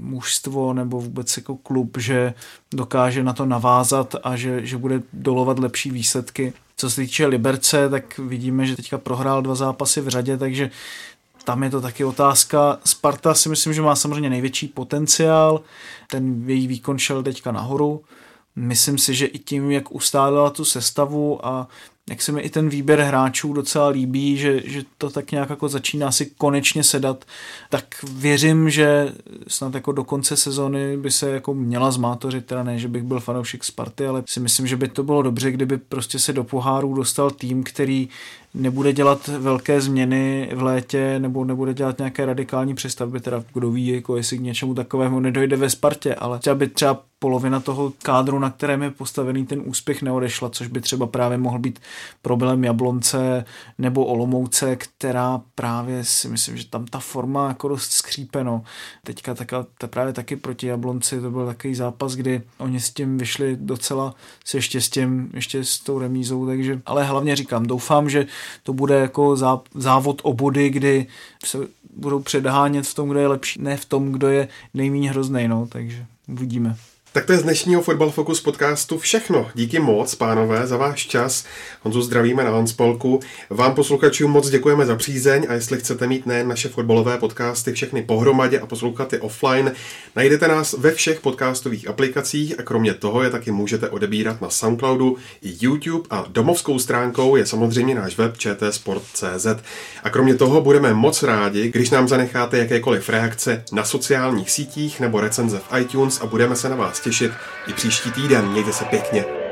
mužstvo nebo vůbec jako klub, že dokáže na to navázat a že, že bude dolovat lepší výsledky. Co se týče Liberce, tak vidíme, že teďka prohrál dva zápasy v řadě, takže tam je to taky otázka. Sparta si myslím, že má samozřejmě největší potenciál. Ten její výkon šel teďka nahoru. Myslím si, že i tím, jak ustálila tu sestavu a jak se mi i ten výběr hráčů docela líbí, že, že to tak nějak jako začíná si konečně sedat, tak věřím, že snad jako do konce sezony by se jako měla zmátořit, teda ne, že bych byl fanoušek Sparty, ale si myslím, že by to bylo dobře, kdyby prostě se do pohárů dostal tým, který nebude dělat velké změny v létě nebo nebude dělat nějaké radikální přestavby, teda kdo ví, jako jestli k něčemu takovému nedojde ve Spartě, ale třeba by třeba polovina toho kádru, na kterém je postavený ten úspěch, neodešla, což by třeba právě mohl být problém Jablonce nebo Olomouce, která právě si myslím, že tam ta forma jako dost skřípe. No. Teďka taká, ta právě taky proti Jablonci, to byl takový zápas, kdy oni s tím vyšli docela se štěstím, ještě s tou remízou, takže, ale hlavně říkám, doufám, že to bude jako závod o body, kdy se budou předhánět v tom, kdo je lepší, ne v tom, kdo je nejméně hrozný, no, takže uvidíme. Tak to je z dnešního Football Focus podcastu všechno. Díky moc, pánové, za váš čas. Honzu zdravíme na Hanspolku. Vám posluchačům moc děkujeme za přízeň a jestli chcete mít nejen naše fotbalové podcasty všechny pohromadě a poslouchat je offline, najdete nás ve všech podcastových aplikacích a kromě toho je taky můžete odebírat na Soundcloudu i YouTube a domovskou stránkou je samozřejmě náš web čtsport.cz. A kromě toho budeme moc rádi, když nám zanecháte jakékoliv reakce na sociálních sítích nebo recenze v iTunes a budeme se na vás těšit i příští týden. Mějte se pěkně.